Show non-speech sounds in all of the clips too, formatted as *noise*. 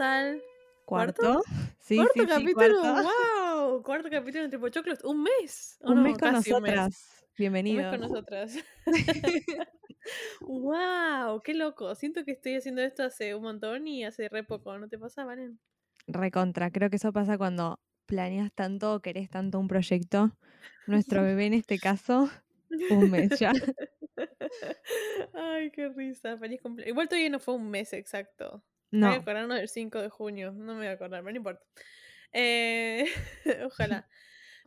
Al ¿Cuarto? Sí, cuarto sí, sí, capítulo. cuarto. ¡Wow! Cuarto capítulo de Triple Choclos. Un mes. ¿o Un no? mes con un mes. nosotras. Un mes Bienvenidos. con nosotras. *laughs* *laughs* ¡Wow! ¡Qué loco! Siento que estoy haciendo esto hace un montón y hace re poco. ¿No te pasa, Valen? Recontra. Creo que eso pasa cuando planeas tanto o querés tanto un proyecto. Nuestro bebé en este caso, un mes ya. *laughs* Ay, qué risa. Feliz cumpleaños. Igual todavía no fue un mes exacto. Hay que No, acordarnos del 5 de junio. No me voy a acordar, pero no importa. Eh, *laughs* ojalá.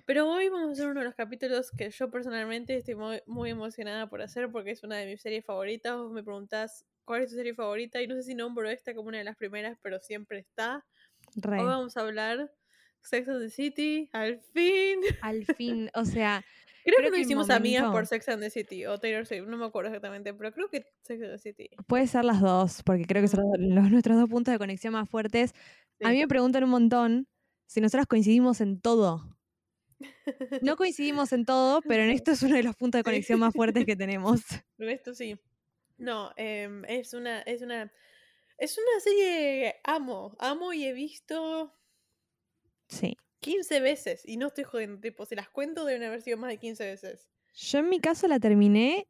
Pero hoy vamos a hacer uno de los capítulos que yo personalmente estoy muy, muy emocionada por hacer porque es una de mis series favoritas. Vos me preguntás cuál es tu serie favorita y no sé si nombro esta como una de las primeras, pero siempre está. re. Hoy vamos a hablar Sex and the City, al fin. Al *laughs* fin, o sea, Creo, Creo que el hicimos amigas por momento- Sex and the City o Taylor Swift, no me acuerdo exactamente, pero creo que Sex and the City. puede ser las dos, porque creo que son los, nuestros dos puntos de conexión más fuertes. A mí me preguntan un montón si nosotras coincidimos en todo. No *laughs* coincidimos en todo, pero en esto es uno de los puntos de conexión más fuertes que tenemos. *laughs* Esto sí. No, em, es una, es una, es una serie que amo, amo y he visto Sí. 15 veces y no estoy jodiendo, tipo, si las cuento deben haber sido más de 15 veces. Yo en mi caso la terminé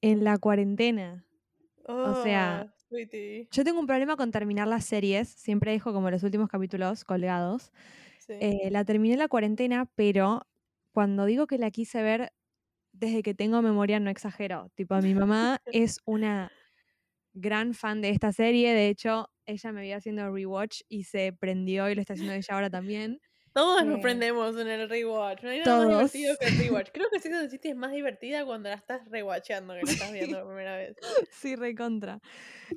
en la cuarentena. O sea, sweetie. Yo tengo un problema con terminar las series, siempre dejo como los últimos capítulos colgados. Sí. Eh, la terminé en la cuarentena, pero cuando digo que la quise ver desde que tengo memoria no exagero. Tipo, mi mamá *laughs* es una gran fan de esta serie, de hecho, ella me vio haciendo rewatch y se prendió y lo está haciendo ella ahora también. Todos nos prendemos en el rewatch. No hay nada más divertido que el *laughs* rewatch. Creo que Sex and the City es más divertida cuando la estás rewatchando que la estás viendo por primera vez. Sí, recontra.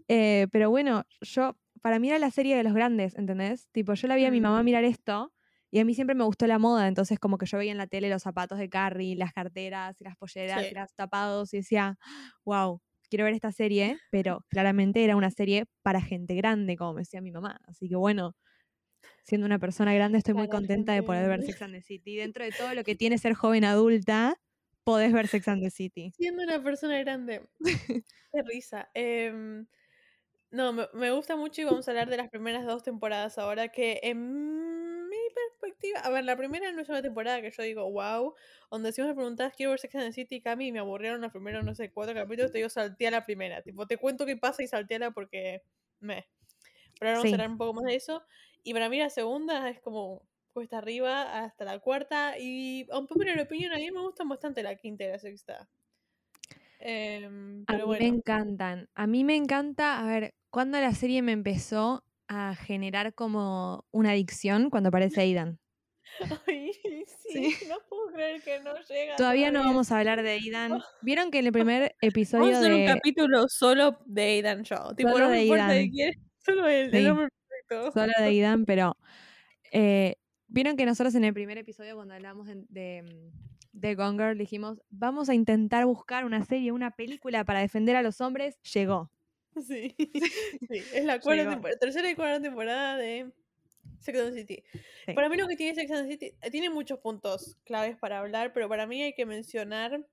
Eh, pero bueno, yo, para mí era la serie de los grandes, ¿entendés? Tipo, yo la vi a mi Mm. mamá mirar esto y a mí siempre me gustó la moda, entonces como que yo veía en la tele los zapatos de Carrie, las carteras y las polleras Sí. y los tapados y decía, wow, quiero ver esta serie, pero claramente era una serie para gente grande, como me decía mi mamá. Así que bueno, siendo una persona grande estoy muy contenta de poder ver. Sex and the City. *laughs* Dentro de todo lo que tiene ser joven adulta, podés ver Sex and the City. Siendo una persona grande. *laughs* Qué risa. Em, no, me, me gusta mucho y vamos a hablar de las primeras dos temporadas ahora que en mi perspectiva, a ver, la primera no es una temporada que yo digo, wow, donde si me preguntás, quiero ver Sex and the City, Cami, y me aburrieron los primeros, no sé, cuatro capítulos, te digo, salté a la primera, tipo, te cuento qué pasa y salteala porque me. Pero ahora vamos Sí. a hablar un poco más de eso. Y para mí la segunda es como cuesta arriba hasta la cuarta y a un popular *laughs* opinión a mí me gustan bastante la quinta y la sexta. Em, A me encantan. A mí me encanta, a ver, cuando la serie me empezó a generar como una adicción cuando aparece *laughs* Aidan. Ay, sí, no puedo creer que no llega. Todavía no vamos a hablar de Aidan. *laughs* ¿Vieron que en el primer Vamos episodio a hacer un capítulo solo de Aidan Shaw. Tipo, Solo no de importa de quién, solo él, Sí. el hombre solo de Aidan, pero eh, vieron que nosotros en el primer episodio cuando hablamos de, de, mm, de Gone Girl dijimos, vamos a intentar buscar una serie, una película para defender a los hombres. Llegó. Sí, *laughs* sí, es la cuarta temporada, tercera y cuarta temporada de Sex and City. Sí. Para mí lo que tiene Sex and City eh, tiene muchos puntos claves para hablar, pero para mí hay que mencionar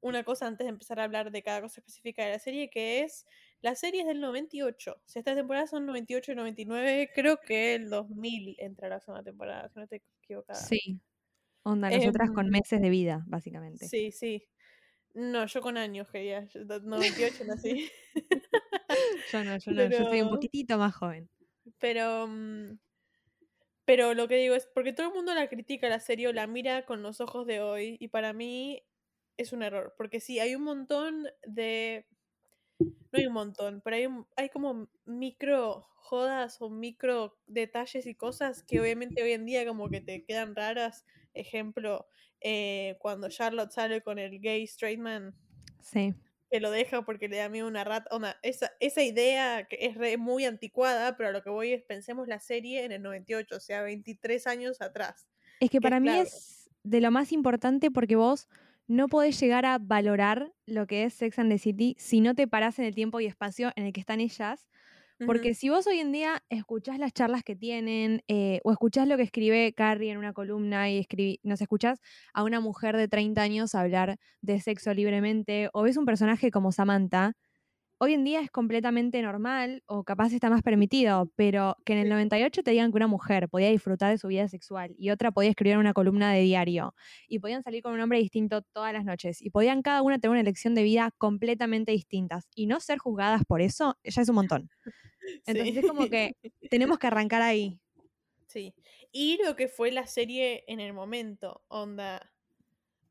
una cosa antes de empezar a hablar de cada cosa específica de la serie, que es la serie es del 98. O sea, estas temporadas son 98 y 99, creo que el 2000 entra la segunda temporada, si no estoy equivocada. Sí. Onda, nosotras con Em, meses de vida, básicamente. Sí, sí. No, yo con años quería, yo de 98 nací. Yo no, yo no, yo soy un poquitito más joven. Pero. mm, Pero lo que digo es. Porque todo el mundo la critica la serie o la mira con los ojos de hoy. Y para mí es un error. Porque sí, hay un montón de. No hay un montón, pero hay, un- hay como micro jodas o micro detalles y cosas que obviamente hoy en día como que te quedan raras. Ejemplo, eh, cuando Charlotte sale con el gay straight man Sí. que lo deja porque le da miedo una rata. Onda, esa, esa idea que es re- muy anticuada, pero a lo que voy es pensemos la serie en el 98, o sea, 23 años atrás. Es que para mí es de lo más importante porque vos no podés llegar a valorar lo que es Sex and the City si no te parás en el tiempo y espacio en el que están ellas. Porque si vos hoy en día escuchás las charlas que tienen eh, o escuchás lo que escribe Carrie en una columna y escribí, nos escuchás a una mujer de 30 años hablar de sexo libremente o ves un personaje como Samantha, hoy en día es completamente normal o capaz está más permitido, pero que en el 98 te digan que una mujer podía disfrutar de su vida sexual y otra podía escribir una columna de diario y podían salir con un hombre distinto todas las noches y podían cada una tener una elección de vida completamente distintas y no ser juzgadas por eso, ya es un montón. *laughs* Entonces es como que tenemos que arrancar ahí. Sí. Y lo que fue la serie en el momento, onda.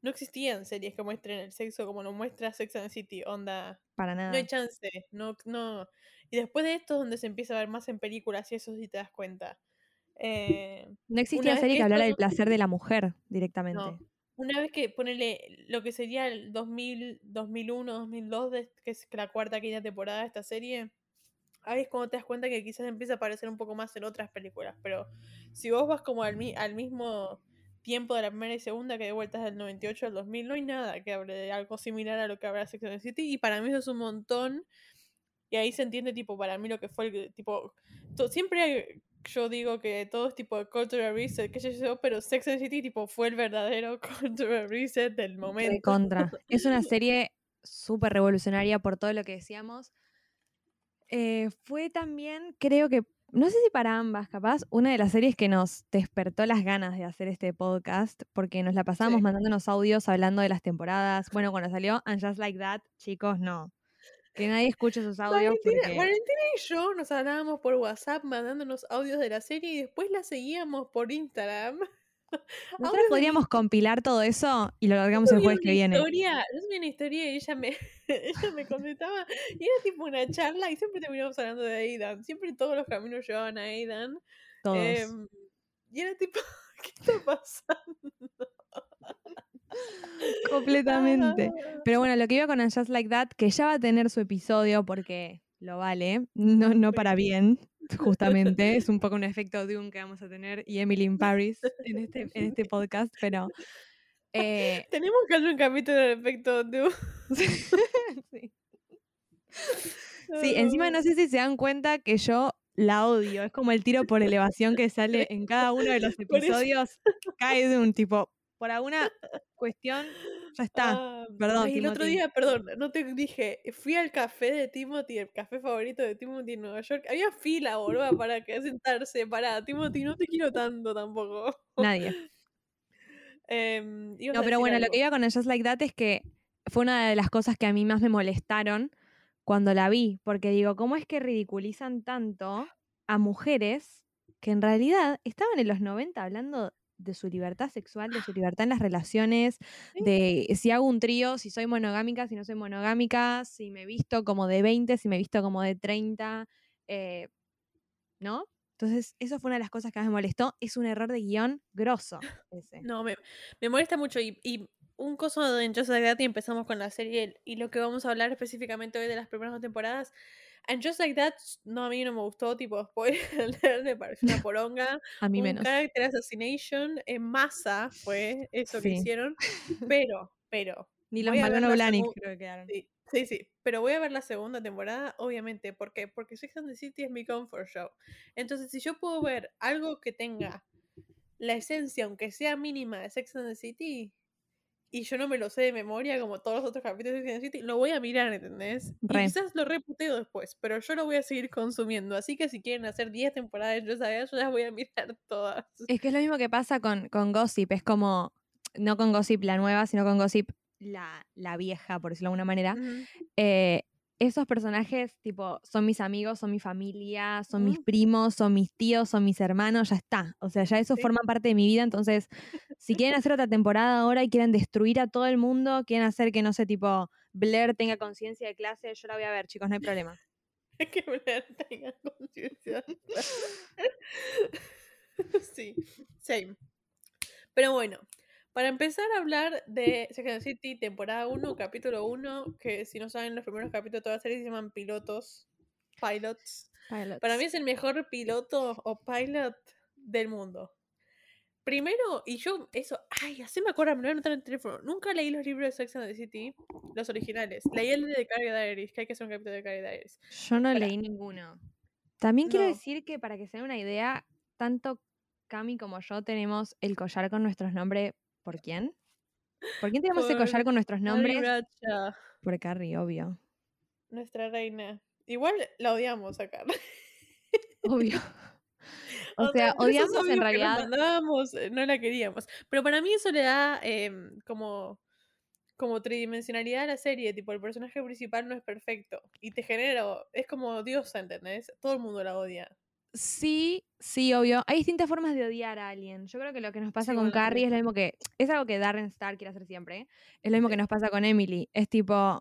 No existían series que muestren el sexo como lo muestra Sex and the City, onda. Para nada. No hay chance, no, no. Y después de esto es donde se empieza a ver más en películas y eso sí te das cuenta. Eh, no existía serie que, hablara del placer de la mujer directamente. No. Una vez que ponele lo que sería el 2000, 2001, 2002, que es la cuarta, quinta temporada de esta serie, ahí es cuando te das cuenta que quizás empieza a aparecer un poco más en otras películas. Pero si vos vas como al, al mismo tiempo de la primera y segunda, que de vueltas del 98 al 2000, no hay nada que hable de algo similar a lo que habla Sex and the City. Y para mí eso es un montón. Y ahí se entiende, tipo, para mí lo que fue el tipo. siempre yo digo que todo es tipo de cultural reset, qué sé yo, pero Sex and the City, tipo, fue el verdadero *laughs* cultural reset del momento. De contra. Es una *laughs* serie súper revolucionaria por todo lo que decíamos. Eh, fue también, creo que, no sé si para ambas, capaz, una de las series que nos despertó las ganas de hacer este podcast, porque nos la pasábamos mandándonos audios hablando de las temporadas. Bueno, *laughs* cuando salió And Just Like That, chicos, no. Que nadie escuche esos audios. Valentina, Valentina y yo nos hablábamos por WhatsApp mandándonos audios de la serie y después la seguíamos por Instagram. *laughs* Nosotros podríamos compilar todo eso y lo largamos el jueves que viene. Historia, yo subí una historia y ella me, *laughs* ella me contestaba y era tipo una charla y siempre terminamos hablando de Aidan. Siempre todos los caminos llevaban a Aidan. Todos. Em, y era tipo, *laughs* ¿qué está pasando? Completamente. Ah. Pero bueno, lo que iba con Just Like That, que ya va a tener su episodio porque lo vale, no, no para bien justamente. es un poco un efecto Dune que vamos a tener y Emily in Paris en este, en este podcast, pero... Eh, *laughs* Tenemos que hacer un capítulo del efecto Dune. *laughs* sí. sí, encima no sé si se dan cuenta que yo la odio. Es como el tiro por elevación que sale en cada uno de los episodios. Cae de un tipo, por alguna cuestión ya está. Ah, perdón. el otro día, perdón, no te dije, fui al café de Timothy, el café favorito de Timothy en Nueva York. Había fila, boludo, para que sentarse. Para, Timothy, no te quiero tanto tampoco. Nadie. *laughs* Em, no, pero bueno, lo que iba con el Just Like That es que fue una de las cosas que a mí más me molestaron cuando la vi, porque digo, ¿cómo es que ridiculizan tanto a mujeres que en realidad estaban en los 90 hablando de su libertad sexual, de su libertad en las relaciones, de si hago un trío, si soy monogámica, si no soy monogámica, si me visto como de 20, si me visto como de 30, eh, ¿no? Entonces, eso fue una de las cosas que más me molestó. Es un error de guion grosso ese. No, me, molesta mucho. Y, un coso de Just y empezamos con la serie y lo que vamos a hablar específicamente hoy de las primeras dos temporadas And Just Like That, no, a mí no me gustó, tipo, spoiler, me pareció una *laughs* poronga. a mí un menos. Character Assassination en masa fue eso que hicieron. *laughs* Pero, pero. Ni los Malano Blahnik creo que quedaron. Sí, sí, sí, pero voy a ver la segunda temporada, obviamente. ¿Por qué? Porque Sex and the City es mi comfort show. Entonces, si yo puedo ver algo que tenga la esencia, aunque sea mínima, de Sex and the City, y yo no me lo sé de memoria como todos los otros capítulos de City, lo voy a mirar, ¿entendés? Y quizás lo reputeo después, pero yo lo voy a seguir consumiendo. Así que si quieren hacer 10 temporadas, yo sabía, yo las voy a mirar *laughs* todas. Es que es lo mismo que pasa con, con Gossip, es como, no con Gossip la nueva, sino con Gossip la, la vieja, por decirlo de alguna manera esos personajes, tipo, son mis amigos, son mi familia, son mis mm. primos, son mis tíos, son mis hermanos, ya está. O sea, ya eso forma parte de mi vida. Entonces, si quieren hacer otra temporada ahora y quieren destruir a todo el mundo, quieren hacer que, no sé, tipo, Blair tenga conciencia de clase, yo la voy a ver, chicos, no hay problema. *laughs* que Blair tenga conciencia. *laughs* sí, same. Pero bueno, para empezar a hablar de Second City, temporada 1, capítulo 1, que si no saben, los primeros capítulos de toda la serie se llaman pilotos, pilots. Para mí es el mejor piloto o pilot del mundo. Primero, y yo, eso, ay, así me acuerdo, me lo voy a anotar en el teléfono. Nunca leí los libros de Sex and the City, los originales. Leí el de Carrie Diaries, que hay que hacer un capítulo de Carrie Diaries. Yo no leí ninguno. También quiero decir que para que se den una idea, tanto Cami como yo tenemos el collar con nuestros nombres ¿Por quién? ¿Por quién tenemos ese collar con nuestros nombres? Por Carrie, obvio. nuestra reina. Igual la odiamos acá. Obvio. *laughs* O sea, odiamos en realidad. Eh, no la queríamos. Pero para mí eso le da em, como, como tridimensionalidad a la serie. Tipo, el personaje principal no es perfecto. Y te genera. Es como diosa, ¿entendés? Todo el mundo la odia. Sí, sí, obvio. Hay distintas formas de odiar a alguien. Yo creo que lo que nos pasa con Carrie es lo mismo que. Es algo que Darren Star quiere hacer siempre. Es lo mismo que nos pasa con Emily. Es tipo.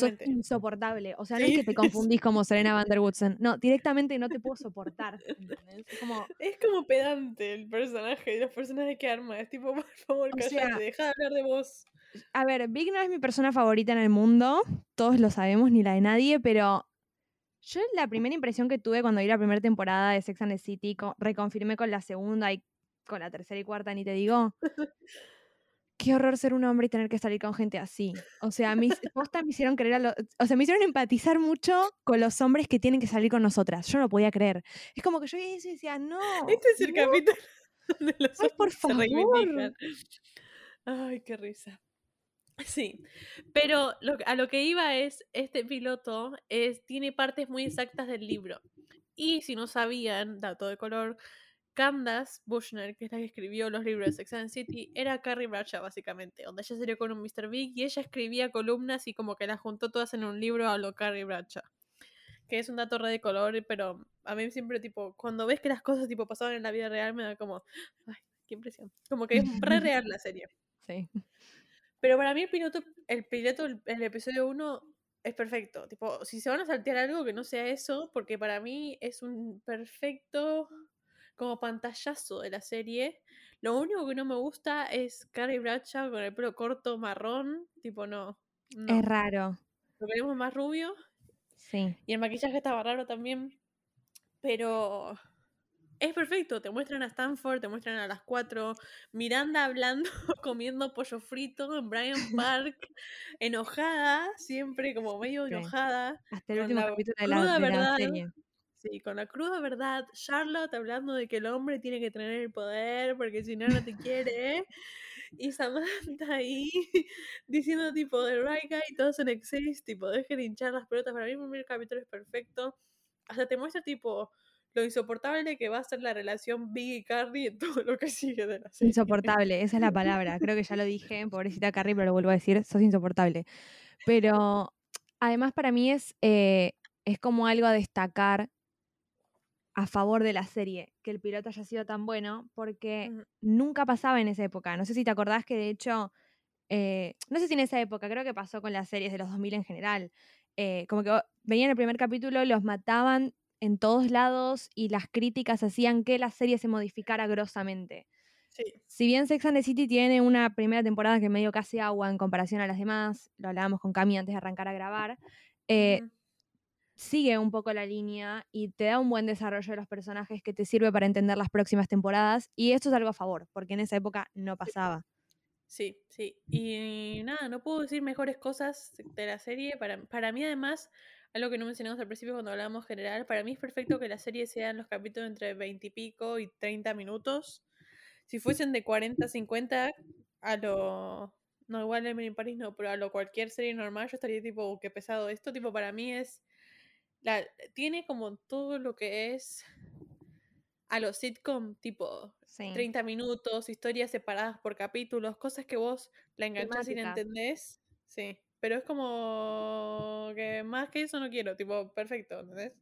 Sos insoportable. O sea, no es que te confundís como Serena *laughs* Van der Woodsen. No, directamente no te puedo soportar. Es como... es como pedante el personaje y los personajes que arma. Es tipo, por favor, cállate, deja de hablar de vos. A ver, Big no es mi persona favorita en el mundo. Todos lo sabemos, ni la de nadie, pero yo la primera impresión que tuve cuando vi la primera temporada de Sex and the City, reconfirmé con la segunda y con la tercera y cuarta, ni te digo. *laughs* Qué horror ser un hombre y tener que salir con gente así. O sea, mis postas me hicieron creer a lo, o sea, me hicieron empatizar mucho con los hombres que tienen que salir con nosotras. Yo no podía creer. Es como que yo decía, no. Este es el capítulo *laughs* donde los Ay, por favor. Ay, qué risa. Sí, pero a lo que iba es, este piloto es, tiene partes muy exactas del libro. Y si no sabían, dato de color, Candace Bushner, que es la que escribió los libros de Sex and City, era Carrie Bradshaw, básicamente, donde ella salió con un Mr. Big y ella escribía columnas y como que las juntó todas en un libro a lo Carrie Bradshaw. Que es un dato re de color, pero a mí siempre, tipo, cuando ves que las cosas, tipo, pasaban en la vida real, me da como, ay, qué impresión. Como que es re *laughs* real la serie. Sí. Pero para mí el piloto, el piloto, el, episodio 1 es perfecto. Tipo, si se van a saltear algo que no sea eso, porque para mí es un perfecto como pantallazo de la serie. Lo único que no me gusta es Carrie Bradshaw con el pelo corto marrón. Tipo, no. Es raro. Lo queremos más rubio. Sí. Y el maquillaje estaba raro también. Pero es perfecto, te muestran a Stanford, te muestran a las cuatro, Miranda hablando, *laughs* comiendo pollo frito en Bryant *laughs* Park, enojada, siempre como medio enojada. Hasta el último capítulo de la, verdad, serie. Sí, con la cruda verdad, Charlotte hablando de que el hombre tiene que tener el poder porque si no, no te quiere. Y Samantha ahí *laughs* diciendo tipo de right guy, todos en exceso, tipo dejen hinchar las pelotas. Para mí el primer capítulo es perfecto. Hasta te muestra tipo lo insoportable que va a ser la relación Big y Carrie en todo lo que sigue de la serie. Insoportable, esa es la palabra. Creo que ya lo dije, pobrecita Carrie, pero lo vuelvo a decir, sos insoportable. Pero además para mí es, eh, es como algo a destacar a favor de la serie, que el piloto haya sido tan bueno, porque nunca pasaba en esa época. No sé si te acordás que de hecho, eh, no sé si en esa época, creo que pasó con las series de los 2000 en general. Eh, como que venían el primer capítulo, los mataban en todos lados y las críticas hacían que la serie se modificara grosamente. Si bien Sex and the City tiene una primera temporada que medio casi agua en comparación a las demás, lo hablábamos con Cami antes de arrancar a grabar, eh, sigue un poco la línea y te da un buen desarrollo de los personajes que te sirve para entender las próximas temporadas. Y esto es algo a favor, porque en esa época no pasaba. Sí, sí. Y nada, no puedo decir mejores cosas de la serie. Para, para mí, además, algo que no mencionamos al principio cuando hablábamos general, para mí es perfecto que la serie sean los capítulos entre 20 y pico y 30 minutos. Si fuesen de 40 a 50, a lo. No, igual en París no, pero a lo cualquier serie normal yo estaría tipo, qué pesado esto. Tipo, para mí es. La, tiene como todo lo que es a los sitcom, tipo 30 minutos, historias separadas por capítulos, cosas que vos la enganchás y la entendés. Sí. Pero es como que más que eso no quiero, tipo, perfecto, ¿entendés?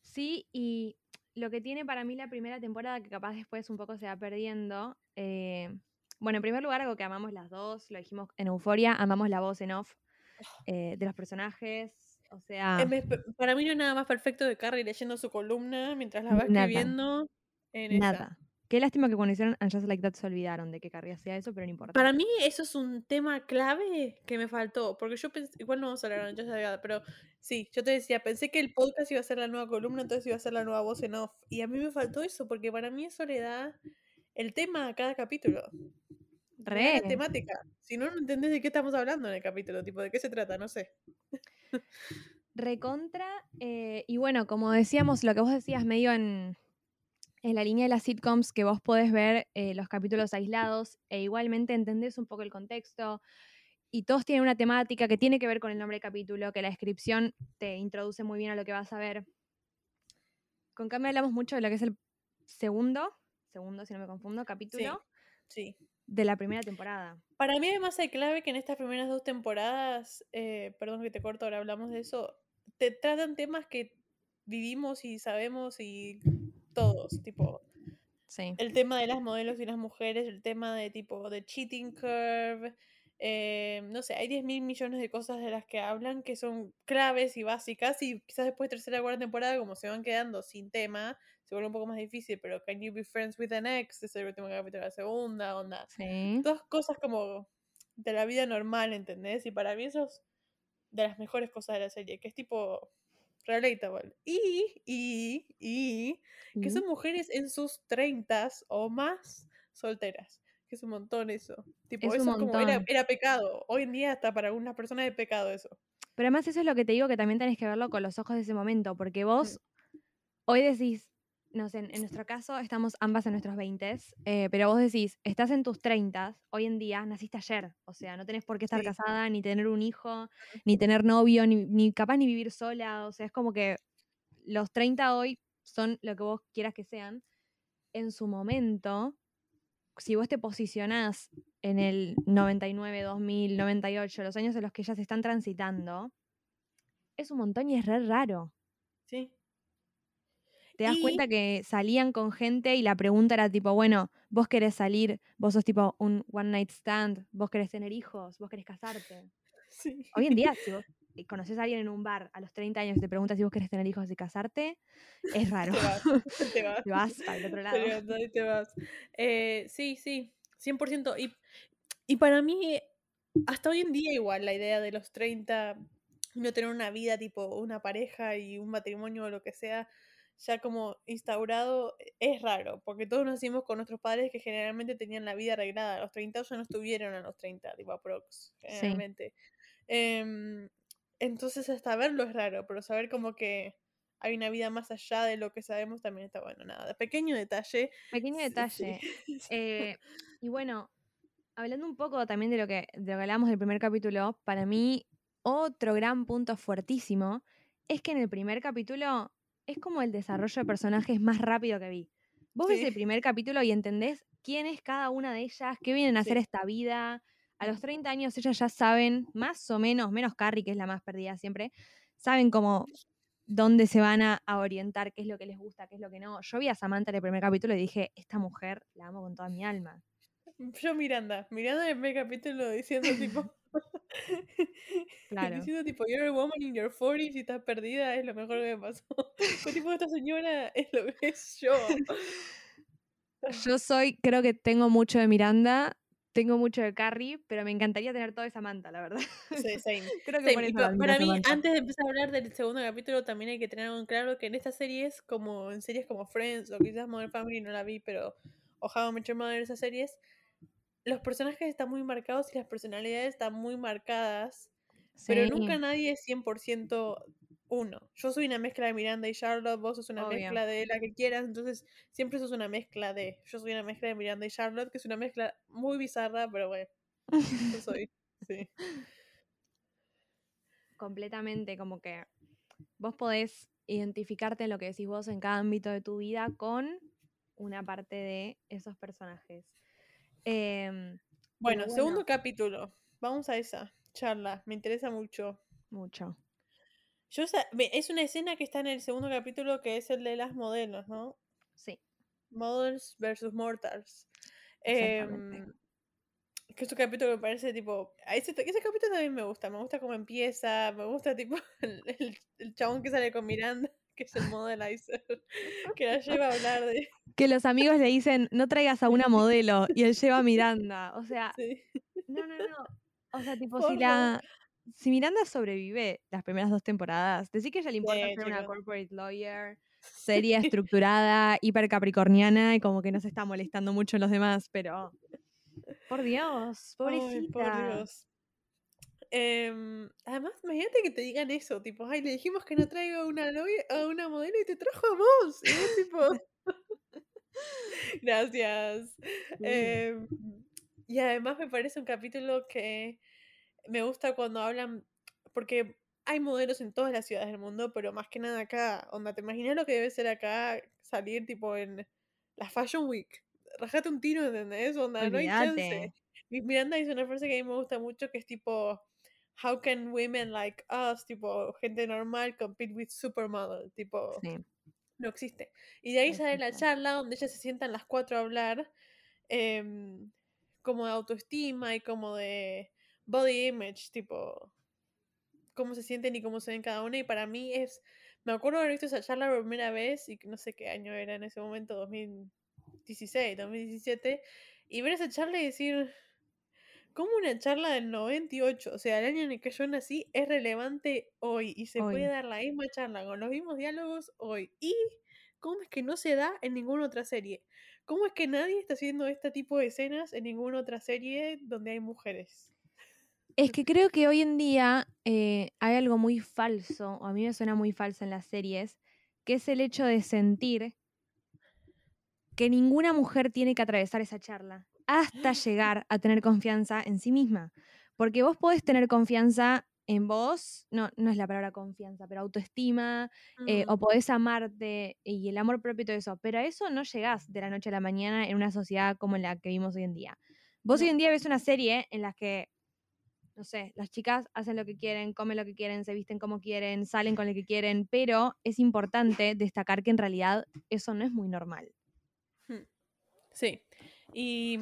Sí, y lo que tiene para mí la primera temporada, que capaz después un poco se va perdiendo. Eh, bueno, en primer lugar, algo que amamos las dos, lo dijimos en Euforia, amamos la voz en off eh, de los personajes. O sea. para mí no es nada más perfecto de Carrie leyendo su columna mientras la va escribiendo. En nada. Qué lástima que cuando hicieron And Just Like That se olvidaron de que Carrie hacía eso, pero no importa. Para mí eso es un tema clave que me faltó, porque yo pensé, igual no vamos a hablar de Just Like That, pero sí, yo te decía, pensé que el podcast iba a ser la nueva columna, entonces iba a ser la nueva voz en off, y a mí me faltó eso, porque para mí eso le da el tema a cada capítulo. Re. La temática. Si no, no entendés de qué estamos hablando en el capítulo, tipo, de qué se trata, no sé. Recontra, eh, y bueno, como decíamos, lo que vos decías medio en en la línea de las sitcoms que vos podés ver eh, los capítulos aislados e igualmente entendés un poco el contexto y todos tienen una temática que tiene que ver con el nombre del capítulo, que la descripción te introduce muy bien a lo que vas a ver. Con Cami hablamos mucho de lo que es el segundo, segundo si no me confundo, capítulo Sí. de la primera temporada. Para mí además hay clave que en estas primeras dos temporadas, eh, perdón que te corto, ahora hablamos de eso, te tratan temas que vivimos y sabemos y todos, tipo, Sí. el tema de las modelos y las mujeres, el tema de tipo de cheating curve, eh, no sé, hay 10 mil millones de cosas de las que hablan que son claves y básicas y quizás después de tercera o cuarta temporada como se van quedando sin tema, se vuelve un poco más difícil, pero Can You Be Friends with an Ex es el último capítulo de la segunda, onda. Sí. Todas cosas como de la vida normal, ¿entendés? Y para mí eso es de las mejores cosas de la serie, que es tipo relatable. Y, y, y, que son mujeres en sus 30 o más solteras. Que es un montón eso. Tipo, Es eso es como era, pecado. Hoy en día hasta para algunas personas es pecado eso. Pero además eso es lo que te digo que también tenés que verlo con los ojos de ese momento, porque vos hoy decís, no sé, en, en nuestro caso estamos ambas en nuestros 20, pero vos decís, estás en tus 30, hoy en día naciste ayer, o sea, no tenés por qué estar Sí. casada, ni tener un hijo, ni tener novio, ni, ni capaz ni vivir sola, o sea, es como que los 30 hoy son lo que vos quieras que sean. En su momento, si vos te posicionás en el 99, 2000, 98, los años en los que ellas están transitando, es un montón y es re raro. Sí. Te das Y- cuenta que salían con gente y la pregunta era tipo, bueno, vos querés salir, vos sos tipo un one night stand, vos querés tener hijos, vos querés casarte. *laughs* Sí. Hoy en día, si vos *laughs* eh, conoces a alguien en un bar a los 30 años y te preguntas si vos querés tener hijos y casarte, es *laughs* raro. Te vas. Te vas. Te vas para el otro lado. te vas. Eh, sí, sí, 100%. Y, y para mí, hasta hoy en día igual, la idea de los 30, no tener una vida tipo una pareja y un matrimonio o lo que sea, ya como instaurado, es raro, porque todos nacimos con nuestros padres que generalmente tenían la vida arreglada. A los 30 ya no estuvieron a los 30, tipo aprox, generalmente. Em, entonces hasta verlo es raro, pero saber como que hay una vida más allá de lo que sabemos también está bueno. Nada, pequeño detalle. Pequeño Sí, detalle. sí. *laughs* Eh, y bueno, hablando un poco también de lo que, de lo que hablamos del primer capítulo, para mí otro gran punto fuertísimo es que en el primer capítulo es como el desarrollo de personajes más rápido que vi. Vos ves el primer capítulo y entendés quién es cada una de ellas, qué vienen a hacer esta vida. A los 30 años ellas ya saben, más o menos, menos Carrie, que es la más perdida siempre, saben como dónde se van a, a orientar, qué es lo que les gusta, qué es lo que no. Yo vi a Samantha en el primer capítulo y dije, esta mujer la amo con toda mi alma. Yo Miranda, Miranda en el primer capítulo diciendo tipo. *laughs* Claro. diciendo tipo, you're a woman in your 40s y estás perdida, es lo mejor que me pasó. *laughs* Fue tipo, esta señora es lo que es yo. *laughs* Yo soy, creo que tengo mucho de Miranda, tengo mucho de Carrie, pero me encantaría tener todo de Samantha, la verdad. Sí, same. Creo que Same, por y eso pa- la admiro a para mí, Samantha. antes de empezar a hablar del segundo capítulo, también hay que tener en claro que en estas series, como en series como Friends o quizás Modern Family, no la vi, pero o How I Met Your Mother, esas series, los personajes están muy marcados y las personalidades están muy marcadas, pero nunca nadie es 100% uno. Yo soy una mezcla de Miranda y Charlotte, vos sos una Obvio. mezcla de la que quieras, entonces siempre sos una mezcla de. Yo soy una mezcla de Miranda y Charlotte, que es una mezcla muy bizarra, pero bueno, yo *laughs* soy. Sí. completamente, como que vos podés identificarte en lo que decís vos en cada ámbito de tu vida con una parte de esos personajes. Em, Bueno, bueno. segundo capítulo. Vamos a esa charla. Me interesa mucho. mucho. Yo es una escena que está en el segundo capítulo que es el de las modelos, ¿no? Sí, Models versus Mortals. Em, que es un capítulo que me parece tipo. Ese, ese capítulo también me gusta. Me gusta cómo empieza. Me gusta tipo *laughs* el chabón que sale con Miranda, que es el modelizer. *laughs* Que la lleva a hablar de. que los amigos le dicen, no traigas a una modelo, y él lleva a Miranda. O sea, *laughs* Sí. no, no, no. O sea, tipo, Por si la. Si Miranda sobrevive las primeras dos temporadas, decir que a ella le importa Sí, ser una corporate lawyer, seria, estructurada, hiper capricorniana y como que no se está *laughs* molestando mucho en los demás, pero. Por Dios, pobrecita. Ay, por Dios. Em, además, imagínate que te digan eso, tipo, ay, le dijimos que no traiga a una novia, a una modelo y te trajo a vos. Y vos tipo. Gracias. Em, y además me parece un capítulo que me gusta cuando hablan, porque hay modelos en todas las ciudades del mundo, pero más que nada acá, onda, ¿te imaginas lo que debe ser acá salir tipo en la Fashion Week? Rajate un tiro, ¿entendés? Onda, no hay chance. Miranda dice una frase que a mí me gusta mucho que es tipo, how can women like us, tipo, gente normal, compete with supermodel? Tipo, no existe. Y de ahí sale la charla donde ellas se sientan las cuatro a hablar, em, como de autoestima y como de body image, tipo, cómo se sienten y cómo se ven cada una. Y para mí es, me acuerdo haber visto esa charla por primera vez y no sé qué año era en ese momento, 2016, 2017, y ver esa charla y decir, ¿cómo una charla del 98, o sea, el año en el que yo nací, es relevante hoy y se puede dar la misma charla con los mismos diálogos hoy? ¿Y cómo es que no se da en ninguna otra serie? ¿Cómo es que nadie está haciendo este tipo de escenas en ninguna otra serie donde hay mujeres? Es que creo que hoy en día eh, hay algo muy falso, o a mí me suena muy falso en las series, que es el hecho de sentir que ninguna mujer tiene que atravesar esa charla hasta llegar a tener confianza en sí misma. Porque vos podés tener confianza en vos, no, no es la palabra confianza, pero autoestima, eh, o mm. podés amarte y el amor propio y todo eso, pero a eso no llegás de la noche a la mañana en una sociedad como la que vivimos hoy en día. Vos hoy en día ves una serie en la que no sé, las chicas hacen lo que quieren, comen lo que quieren, se visten como quieren, salen con lo que quieren, pero es importante destacar que en realidad eso no es muy normal. Hmm. Sí. Y,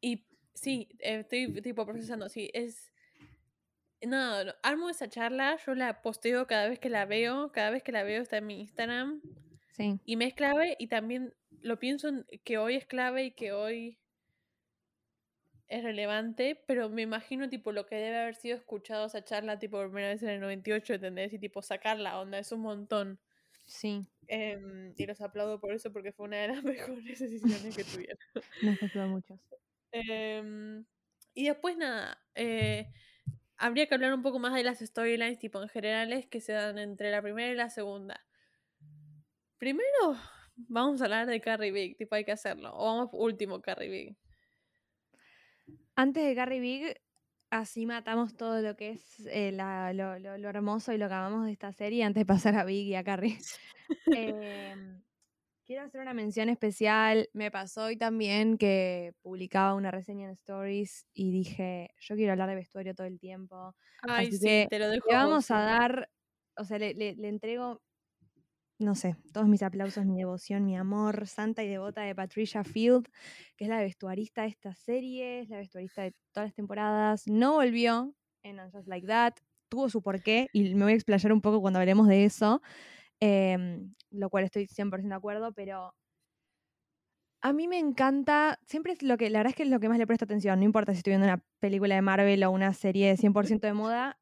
y sí, estoy tipo procesando, sí, es... No, no, armo esa charla, yo la posteo cada vez que la veo, cada vez que la veo está en mi Instagram. Sí. Y me es clave y también lo pienso que hoy es clave y que hoy es relevante, pero me imagino tipo lo que debe haber sido escuchado esa charla tipo por primera vez en el 98, ¿entendés? Y tipo sacar la onda, es un montón. Sí. Em, y los aplaudo por eso porque fue una de las *laughs* mejores decisiones que tuvieron. Nos ayudó mucho. *laughs* Em, y después nada, eh, habría que hablar un poco más de las storylines tipo en generales que se dan entre la primera y la segunda. Primero, vamos a hablar de Carrie Big, tipo hay que hacerlo. O vamos último Carrie Big. Antes de Carrie Big, así matamos todo lo que es eh, lo, hermoso y lo que amamos de esta serie antes de pasar a Big y a Carrie. *laughs* *laughs* Em, quiero hacer una mención especial. Me pasó hoy también que publicaba una reseña en Stories y dije, yo quiero hablar de vestuario todo el tiempo. Ay, sí, te lo dejo. Le vamos a dar, o sea, le, le entrego no sé, todos mis aplausos, mi devoción, mi amor santa y devota de Patricia Field, que es la vestuarista de esta serie, es la vestuarista de todas las temporadas. No volvió en Just Like That, tuvo su porqué y me voy a explayar un poco cuando hablemos de eso, em, lo cual estoy 100% de acuerdo, pero a mí me encanta, siempre es lo que, la verdad es que es lo que más le presto atención, no importa si estoy viendo una película de Marvel o una serie de 100% de moda,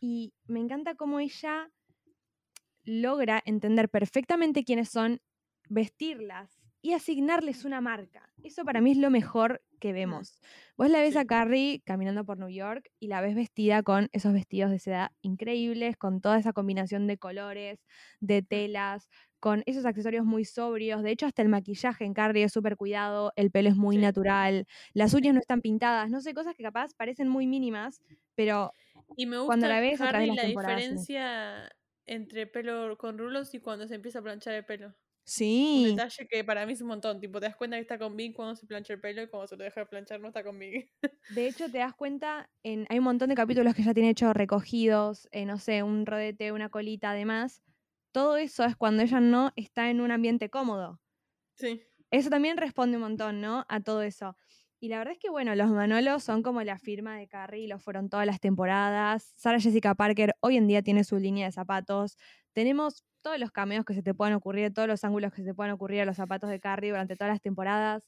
y me encanta cómo ella logra entender perfectamente quiénes son, vestirlas y asignarles una marca. Eso para mí es lo mejor que vemos. Vos la ves a Carrie caminando por New York y la ves vestida con esos vestidos de seda increíbles, con toda esa combinación de colores, de telas, con esos accesorios muy sobrios. De hecho, hasta el maquillaje en Carrie es súper cuidado, el pelo es muy natural, las uñas no están pintadas, no sé, cosas que capaz parecen muy mínimas, pero y me gusta cuando la ves Harry, la diferencia entre pelo con rulos y cuando se empieza a planchar el pelo. Sí. Un detalle que para mí es un montón. Tipo, te das cuenta que está con Bing cuando se plancha el pelo y cuando se lo deja de planchar no está con. De hecho, te das cuenta, en, hay un montón de capítulos que ya tiene hecho recogidos, eh, no sé, un rodete, una colita, además. Todo eso es cuando ella no está en un ambiente cómodo. Sí. Eso también responde un montón, ¿no? A todo eso. Y la verdad es que, bueno, los Manolos son como la firma de Carrie, lo fueron todas las temporadas. Sarah Jessica Parker hoy en día tiene su línea de zapatos. Tenemos todos los cameos que se te puedan ocurrir, todos los ángulos que se te puedan ocurrir a los zapatos de Carrie durante todas las temporadas.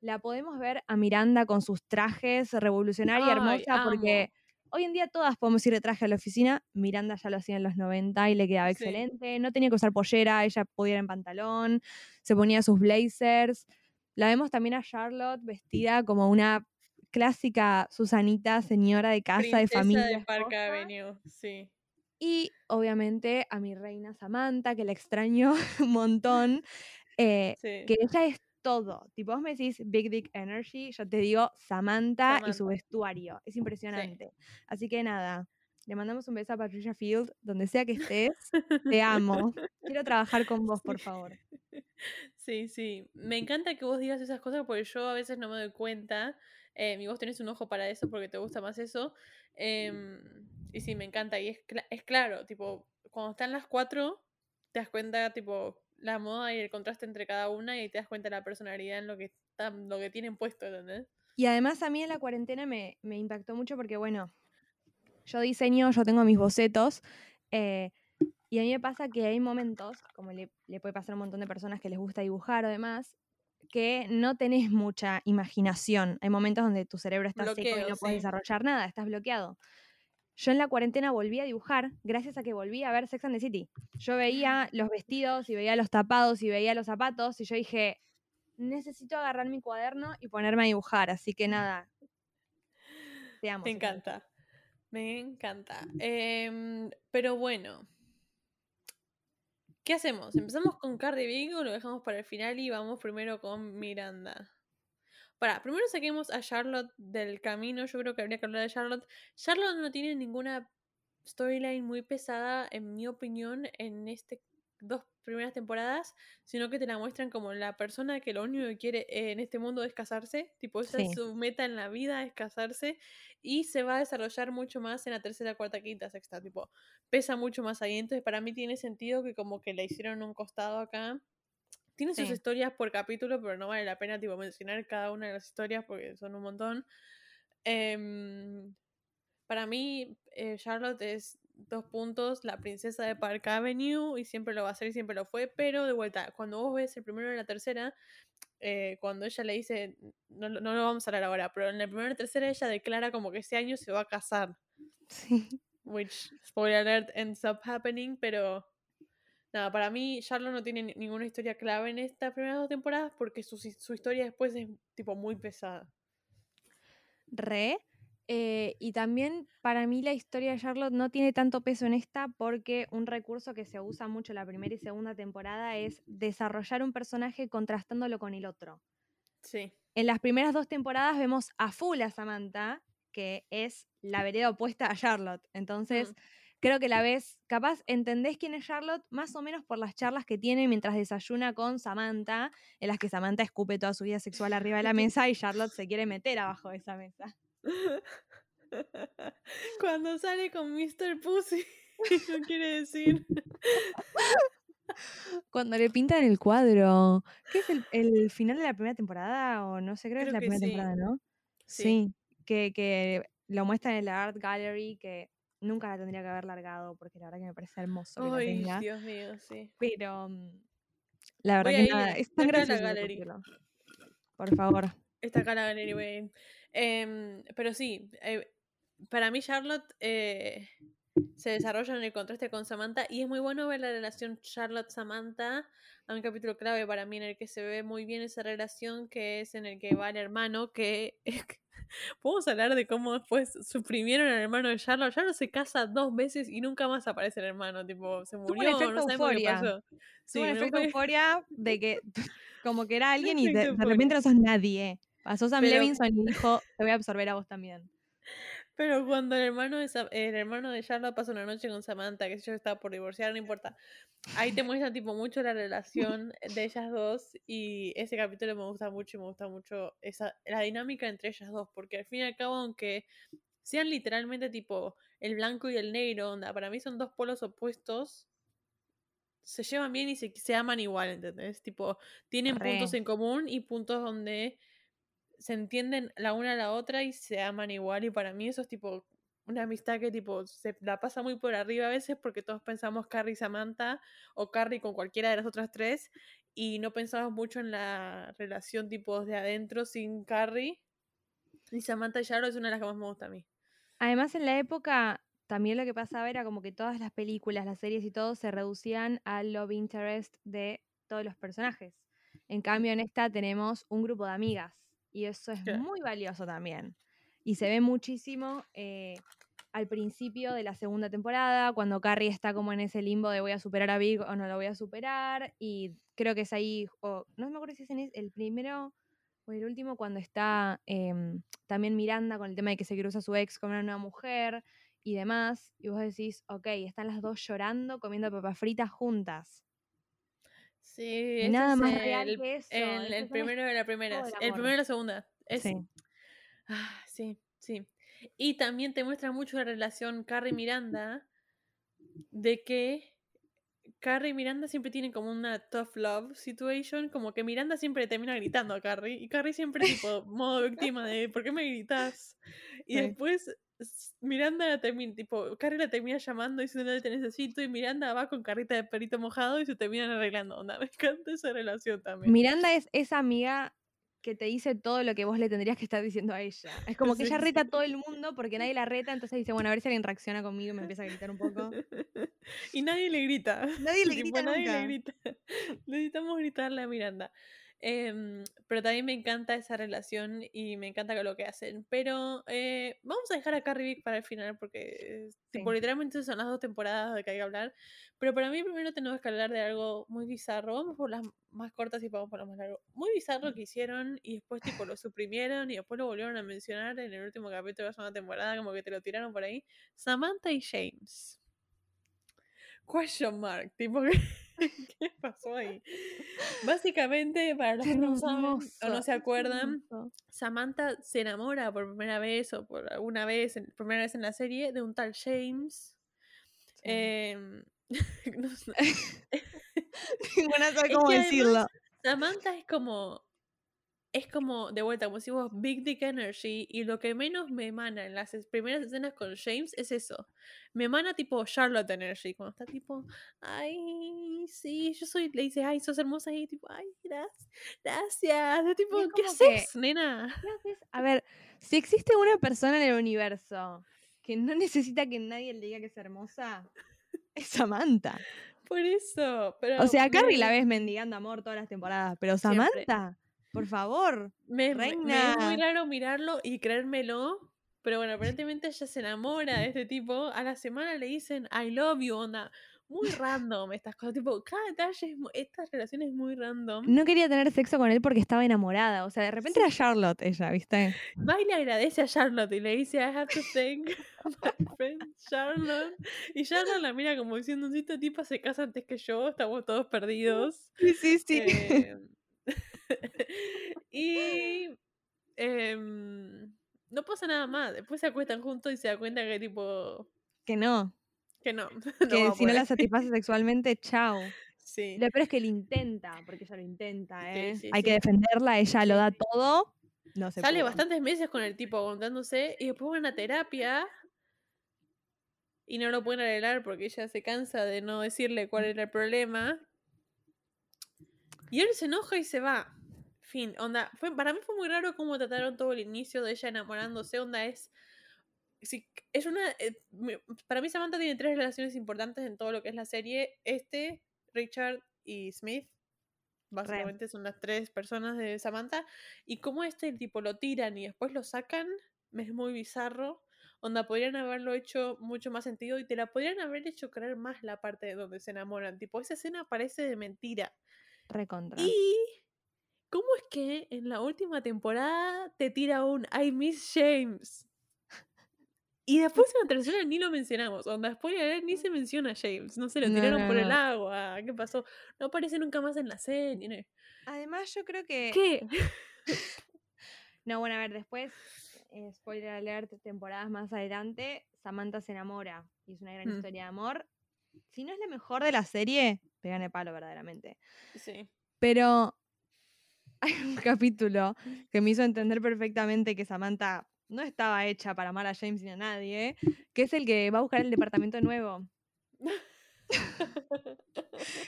La podemos ver a Miranda con sus trajes, revolucionaria, y hermosa, porque hoy en día todas podemos ir de traje a la oficina. Miranda ya lo hacía en los 90 y le quedaba excelente. No tenía que usar pollera, ella podía ir en pantalón, se ponía sus blazers. La vemos también a Charlotte vestida como una clásica Susanita, señora de casa, de familia. de Park Avenue, sí. Y obviamente a mi reina Samantha, que la extraño *laughs* un montón, eh, que ella es todo. Tipo, vos me decís Big Dick Energy, yo te digo Samantha, y su vestuario. Es impresionante. Así que nada, le mandamos un beso a Patricia Field, donde sea que estés. Te *laughs* amo. Quiero trabajar con vos, por favor. *laughs* Sí, sí. Me encanta que vos digas esas cosas porque yo a veces no me doy cuenta. eh, y vos tenés un ojo para eso porque te gusta más eso. em, y sí, me encanta. Y es, cla- es claro, tipo, cuando están las cuatro, te das cuenta, tipo, la moda y el contraste entre cada una y te das cuenta de la personalidad en lo que están, lo que tienen puesto, ¿entendés? Y además a mí en la cuarentena me, me impactó mucho porque, bueno, yo diseño, yo tengo mis bocetos, eh, y a mí me pasa que hay momentos, como le, le puede pasar a un montón de personas que les gusta dibujar o demás, que no tenés mucha imaginación. Hay momentos donde tu cerebro está seco y no puedes desarrollar nada, estás bloqueado. Yo en la cuarentena volví a dibujar gracias a que volví a ver Sex and the City. Yo veía los vestidos y veía los tapados y veía los zapatos y yo dije, necesito agarrar mi cuaderno y ponerme a dibujar. Así que nada, te amo. Me encanta. Me encanta. Em, pero bueno. ¿Qué hacemos? ¿Empezamos con Cardi B o lo dejamos para el final y vamos primero con Miranda? Para, primero saquemos a Charlotte del camino. Yo creo que habría que hablar de Charlotte. Charlotte no tiene ninguna storyline muy pesada, en mi opinión, en este dos primeras temporadas, sino que te la muestran como la persona que lo único que quiere eh, en este mundo es casarse, tipo esa Sí. es su meta en la vida, es casarse, y se va a desarrollar mucho más en la tercera, cuarta, quinta, sexta, tipo, pesa mucho más ahí, entonces para mí tiene sentido que como que le hicieron un costado acá. Tiene sus historias por capítulo, pero no vale la pena tipo mencionar cada una de las historias porque son un montón. Em, para mí, eh, Charlotte es dos puntos, la princesa de Park Avenue, y siempre lo va a ser y siempre lo fue, pero de vuelta, cuando vos ves el primero y la tercera, eh, cuando ella le dice, no, lo- no lo vamos a hablar ahora, pero en la primera y la tercera ella declara como que ese año se va a casar, Sí. which, spoiler alert, ends up happening, pero nada, para mí Charlotte no tiene ni- ninguna historia clave en estas primeras dos temporadas porque su, su historia después es tipo muy pesada. Re. Eh, y también para mí la historia de Charlotte no tiene tanto peso en esta porque un recurso que se usa mucho en la primera y segunda temporada es desarrollar un personaje contrastándolo con el otro. Sí. En las primeras dos temporadas vemos a full a Samantha, que es la vereda opuesta a Charlotte. Entonces, Mm. creo que la ves, capaz entendés quién es Charlotte más o menos por las charlas que tiene mientras desayuna con Samantha, en las que Samantha escupe toda su vida sexual arriba de la *laughs* mesa y Charlotte se quiere meter abajo de esa mesa. *laughs* Cuando sale con Mr. Pussy, *laughs* *laughs* no quiere decir. Cuando le pintan el cuadro, ¿qué es el, el final de la primera temporada? O no sé, creo, que es la que primera sí. temporada, ¿no? Sí. Sí, que, que lo muestran en la Art Gallery, que nunca la tendría que haber largado, porque la verdad que me parece hermoso que la Ay, tenga. Dios mío, sí. Pero mm, la verdad Voy que nada, es tan gracioso. Por favor. Está acá la galería, voy a ir. Em, pero sí, eh, para mí Charlotte eh, se desarrolla en el contraste con Samantha y es muy bueno ver la relación Charlotte-Samantha. Hay un capítulo clave para mí en el que se ve muy bien esa relación que es en el que va el hermano que... *laughs* Podemos hablar de cómo después suprimieron al hermano de Charlotte. Charlotte se casa dos veces y nunca más aparece el hermano. Tipo, se murió, no sabemos qué euforia. pasó. Sí, un efecto euforia de que *laughs* como que era *laughs* alguien y de, de repente no sos nadie. Pasó Sam Pero- Levinson y dijo, te voy a absorber a vos también. Pero cuando el hermano de Sa- el hermano de Charlotte pasa una noche con Samantha, que yo estaba por divorciar, no importa. Ahí te muestra tipo mucho la relación de ellas dos y ese capítulo me gusta mucho y me gusta mucho esa la dinámica entre ellas dos, porque al fin y al cabo aunque sean literalmente tipo el blanco y el negro, onda, para mí son dos polos opuestos. Se llevan bien y se, se aman igual, ¿entendés? Tipo, tienen puntos en común y puntos donde se entienden la una a la otra y se aman igual. Y para mí eso es tipo una amistad que tipo se la pasa muy por arriba a veces porque todos pensamos Carrie y Samantha o Carrie con cualquiera de las otras tres y no pensamos mucho en la relación tipo de adentro sin Carrie. Y Samantha y Charlotte es una de las que más me gusta a mí. Además, en la época, también lo que pasaba era como que todas las películas, las series y todo se reducían al love interest de todos los personajes. En cambio, en esta tenemos un grupo de amigas y eso es muy valioso también. Y se ve muchísimo eh, al principio de la segunda temporada, cuando Carrie está como en ese limbo de voy a superar a Big o no lo voy a superar. Y creo que es ahí, o no me acuerdo si es en el primero o el último, cuando está em, también Miranda con el tema de que se cruza su ex con una nueva mujer y demás. Y vos decís, ok, están las dos llorando, comiendo papas fritas juntas. Sí, Nada más es real el, que eso. el, primero de la primera. el primero de la segunda. Es, Sí. Ah, sí, sí. Y también te muestra mucho la relación Carrie-Miranda de que Carrie y Miranda siempre tienen como una tough love situation, como que Miranda siempre termina gritando a Carrie y Carrie siempre tipo modo víctima de ¿por qué me gritas? Y Sí. después Miranda la termina, tipo, Carrie la termina llamando y diciendo te necesito y Miranda va con carrita de perito mojado y se terminan arreglando. Onda, *laughs* me encanta esa relación también. Miranda es esa amiga que te dice todo lo que vos le tendrías que estar diciendo a ella. Es como que Sí, ella reta a todo el mundo porque nadie la reta, entonces dice, bueno, a ver si alguien reacciona conmigo y me empieza a gritar un poco. *laughs* y nadie le grita. Nadie le *laughs* Tipo, grita nadie nunca. le grita. Necesitamos gritarle a Miranda. Em, pero también me encanta esa relación y me encanta lo que hacen. Pero eh, vamos a dejar a Carrie Vick para el final porque tipo, Sí. literalmente son las dos temporadas de que hay que hablar. Pero para mí primero tenemos que hablar de algo muy bizarro. Vamos por las más cortas y vamos por las más largas. Muy bizarro que hicieron y después tipo lo *laughs* suprimieron y después lo volvieron a mencionar en el último capítulo de la segunda temporada, como que te lo tiraron por ahí. Samantha y James. Question mark, tipo, ¿qué, *laughs* qué pasó ahí? Básicamente, para los que no saben o no se acuerdan. Samantha se enamora por primera vez o por alguna vez, en- primera vez en la serie, de un tal James. Sí. Em, *laughs* no sé. *laughs* Ninguna sabe Es cómo que decirlo. además, Samantha es como. Es como, de vuelta, como decimos, Big Dick Energy. Y lo que menos me emana en las primeras escenas con James es eso. Me emana tipo Charlotte Energy. Cuando está tipo, ay, sí, yo soy. Le dice, ay, sos hermosa. Y tipo, ay, gracias. Gracias. Es tipo, es ¿qué que- haces, nena? ¿Qué haces? A ver, si existe una persona en el universo que no necesita que nadie le diga que es hermosa, es Samantha. Por eso. Pero O sea, Carrie la ves mendigando amor todas las temporadas, pero Siempre. Por *laughs* favor. Me, me es muy Reina. raro mirarlo y creérmelo. Pero bueno, *laughs* aparentemente ella se enamora de este tipo. A la semana le dicen I love you, onda. Muy random estas cosas. Tipo, cada detalle, es mu- estas relaciones muy random. No quería tener sexo con él porque estaba enamorada. O sea, de repente era Charlotte ella, ¿viste? Va y le agradece a Charlotte y le dice I have to thank *laughs* my friend Charlotte. Y Charlotte la mira como diciendo, esta tipa se casa antes que yo, estamos todos perdidos. Sí, sí, sí. Eh, *laughs* y em, no pasa nada más. Después se acuestan juntos y se da cuenta que tipo que no. que no. *laughs* Que si no la satisface sexualmente, chao. *laughs* Sí. Lo peor es que él intenta, porque ella lo intenta, ¿eh? sí, Hay que defenderla, ella lo da todo. No se Sale bastantes meses con el tipo aguantándose y después van a terapia y no lo pueden arreglar porque ella se cansa de no decirle cuál era el problema. Y él se enoja y se va. Fin, onda, fue, para mí fue muy raro cómo trataron todo el inicio de ella enamorándose, onda es... sí, es una, eh, para mí Samantha tiene tres relaciones importantes en todo lo que es la serie. Este, Richard y Smith. Básicamente son las tres personas de Samantha. Y cómo este tipo lo tiran y después lo sacan, es muy bizarro. Onda, podrían haberlo hecho mucho más sentido y te la podrían haber hecho creer más la parte de donde se enamoran. Tipo, esa escena parece de mentira. Recontra. Y. ¿Cómo es que en la última temporada te tira un I miss James? Y *laughs* después en la tercera ni lo mencionamos. Onda, spoiler alert, ni se menciona a James. No se lo tiraron no, por el agua. ¿Qué pasó? No aparece nunca más en la serie. Además, yo creo que. ¿Qué? *laughs* No, bueno, a ver, después, eh, spoiler alert, temporadas más adelante, Samantha se enamora y es una gran Mm. historia de amor. Si no es la mejor de la serie, pegan el palo verdaderamente. Sí. Pero *laughs* hay un capítulo que me hizo entender perfectamente que Samantha no estaba hecha para amar a James ni a nadie, que es el que va a buscar el departamento nuevo.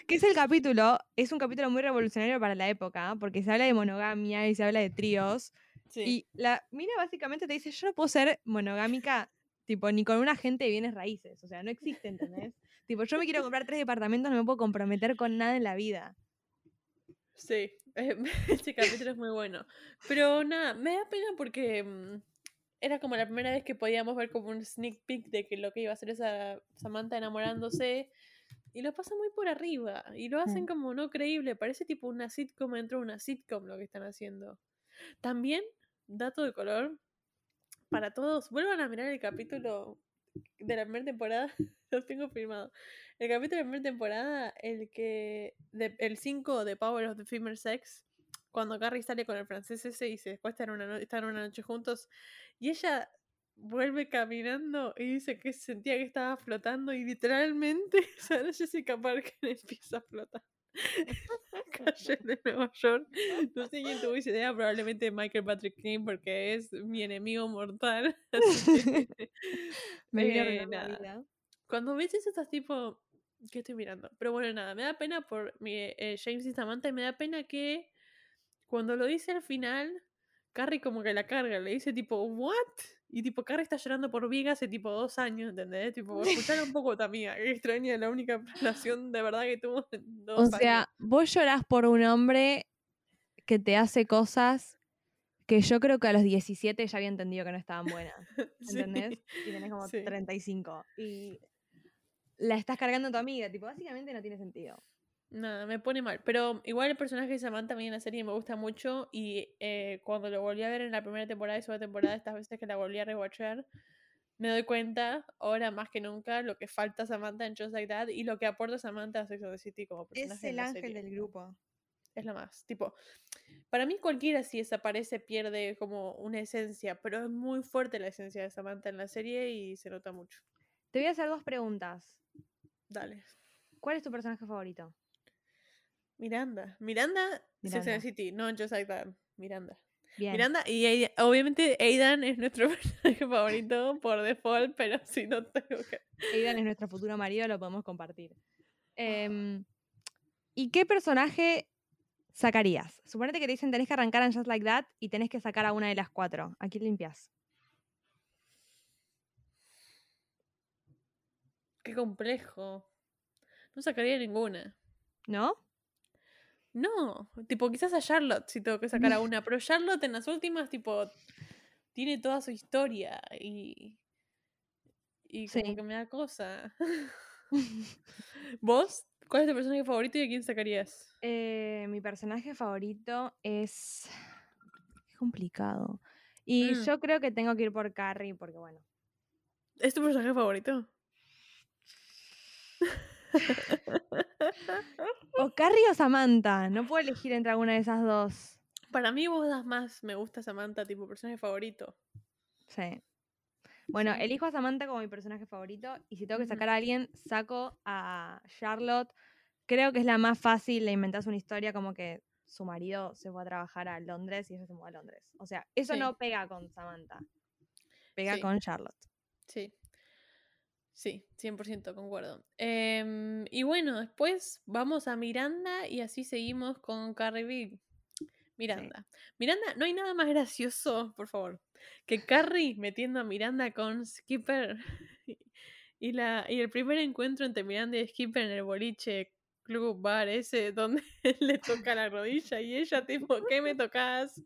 Que es el capítulo, es un capítulo muy revolucionario para la época, porque se habla de monogamia y se habla de tríos. Sí. Y la mina básicamente te dice, yo no puedo ser monogámica, tipo, ni con un agente de bienes raíces. O sea, no existe, ¿entendés? Tipo, yo me quiero comprar tres departamentos, no me puedo comprometer con nada en la vida. Sí, *laughs* este capítulo es muy bueno. Pero nada, me da pena porque mm, era como la primera vez que podíamos ver como un sneak peek de que lo que iba a hacer esa Samantha enamorándose. Y lo pasa muy por arriba. Y lo hacen Mm. como no creíble. Parece tipo una sitcom dentro de una sitcom lo que están haciendo. También, dato de color, para todos, vuelvan a mirar el capítulo de la primera temporada. *laughs* Lo tengo firmado. El capítulo de la primera temporada, el que. de- el 5 de Power of the Female Sex. Cuando Carrie sale con el francés ese y se después están una, no- están una noche juntos. Y ella vuelve caminando y dice que sentía que estaba flotando y literalmente *laughs* Sarah Jessica Parker *laughs* empieza a flotar. *laughs* Calle de Nueva York. No sé quién tuvo esa idea, probablemente Michael Patrick King porque es mi enemigo mortal. *laughs* Así que, *laughs* Me eh, nada. Cuando ves eso estás tipo, ¿qué estoy mirando? Pero bueno, nada, me da pena por mi, eh, James y Samantha y me da pena que cuando lo dice al final, Carrie como que la carga, le dice tipo, ¿what? Y tipo, Carrie está llorando por Viga hace tipo dos años, ¿entendés? Tipo, *laughs* escuchar un poco también, extraña la única relación de verdad que tuvo en dos O años. sea, vos llorás por un hombre que te hace cosas que yo creo que a los 17 ya había entendido que no estaban buenas. *laughs* Sí, ¿Entendés? Y tenés como sí. 35. Y la estás cargando a tu amiga. Tipo, básicamente no tiene sentido. Nada, me pone mal. Pero igual el personaje de Samantha a mí en la serie me gusta mucho. Y eh, cuando lo volví a ver en la primera temporada y segunda temporada, estas veces que la volví a rewatchar, me doy cuenta, ahora más que nunca, lo que falta Samantha en Just Like That y lo que aporta Samantha a Sex and the City como personaje. en la serie. grupo. Es lo más. Tipo, para mí cualquiera si desaparece pierde como una esencia, pero es muy fuerte la esencia de Samantha en la serie y se nota mucho. Te voy a hacer dos preguntas. Dale. ¿Cuál es tu personaje favorito? Miranda. Miranda, Sex and Miranda. City, no Just Like That. Miranda. Bien. Miranda, y Aida- obviamente Aidan es nuestro *laughs* personaje favorito por default, pero si no tengo que. Aidan es nuestro futuro marido, lo podemos compartir. Em, ¿Y qué personaje sacarías? Suponete que te dicen tenés que arrancar en Just Like That y tenés que sacar a una de las cuatro. ¿A quién limpias? Qué complejo. No sacaría ninguna. ¿No? No, tipo, quizás a Charlotte si tengo que sacar a una, pero Charlotte en las últimas, tipo, tiene toda su historia y. Y como Sí. que me da cosa. *laughs* ¿Vos? ¿Cuál es tu personaje favorito y a quién sacarías? Eh, mi personaje favorito es. Qué complicado. Y Mm. yo creo que tengo que ir por Carrie, porque bueno. ¿Es tu personaje favorito? *laughs* *laughs* O Carrie o Samantha. No puedo elegir entre alguna de esas dos. Para mí vos das más me gusta Samantha, tipo personaje favorito. Sí. Bueno, Sí. elijo a Samantha como mi personaje favorito. Y si tengo que sacar a alguien, saco a Charlotte. Creo que es la más fácil. Le inventás una historia como que su marido se fue a trabajar a Londres y ella se mudó a Londres. O sea, eso Sí. no pega con Samantha. Pega Sí. con Charlotte. Sí. Sí, 100% concuerdo. Em, y bueno, después vamos a Miranda y así seguimos con Carrie B. Miranda. Miranda, no hay nada más gracioso, por favor, que Carrie metiendo a Miranda con Skipper. *laughs* Y, la, y el primer encuentro entre Miranda y Skipper en el boliche club bar ese donde *laughs* le toca la rodilla y ella tipo, ¿qué me tocas?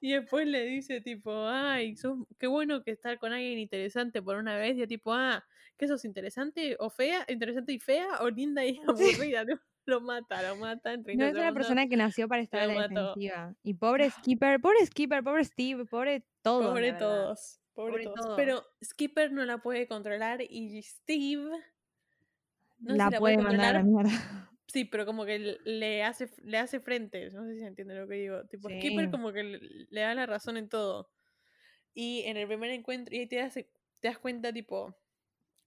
Y después le dice tipo, ay, sos, qué bueno que estar con alguien interesante por una vez. Y tipo, ah, ¿qué sos interesante o fea? ¿Interesante y fea o linda y *laughs* *laughs* aburrida? Lo mata, lo mata en 30 No es una persona que nació para estar lo la defensiva. Y pobre *laughs* Skipper, pobre Skipper, pobre Steve, pobre todo. Pobre todos. Pobre, Pobre todos. todos. Pero Skipper no la puede controlar y Steve. no sé la si puede mandar a la mierda. Sí, pero como que le- hace, le hace frente. No sé si se entiende lo que digo. Tipo, Skipper como que le, le da la razón en todo. Y en el primer encuentro, y ahí te das, te das cuenta, tipo,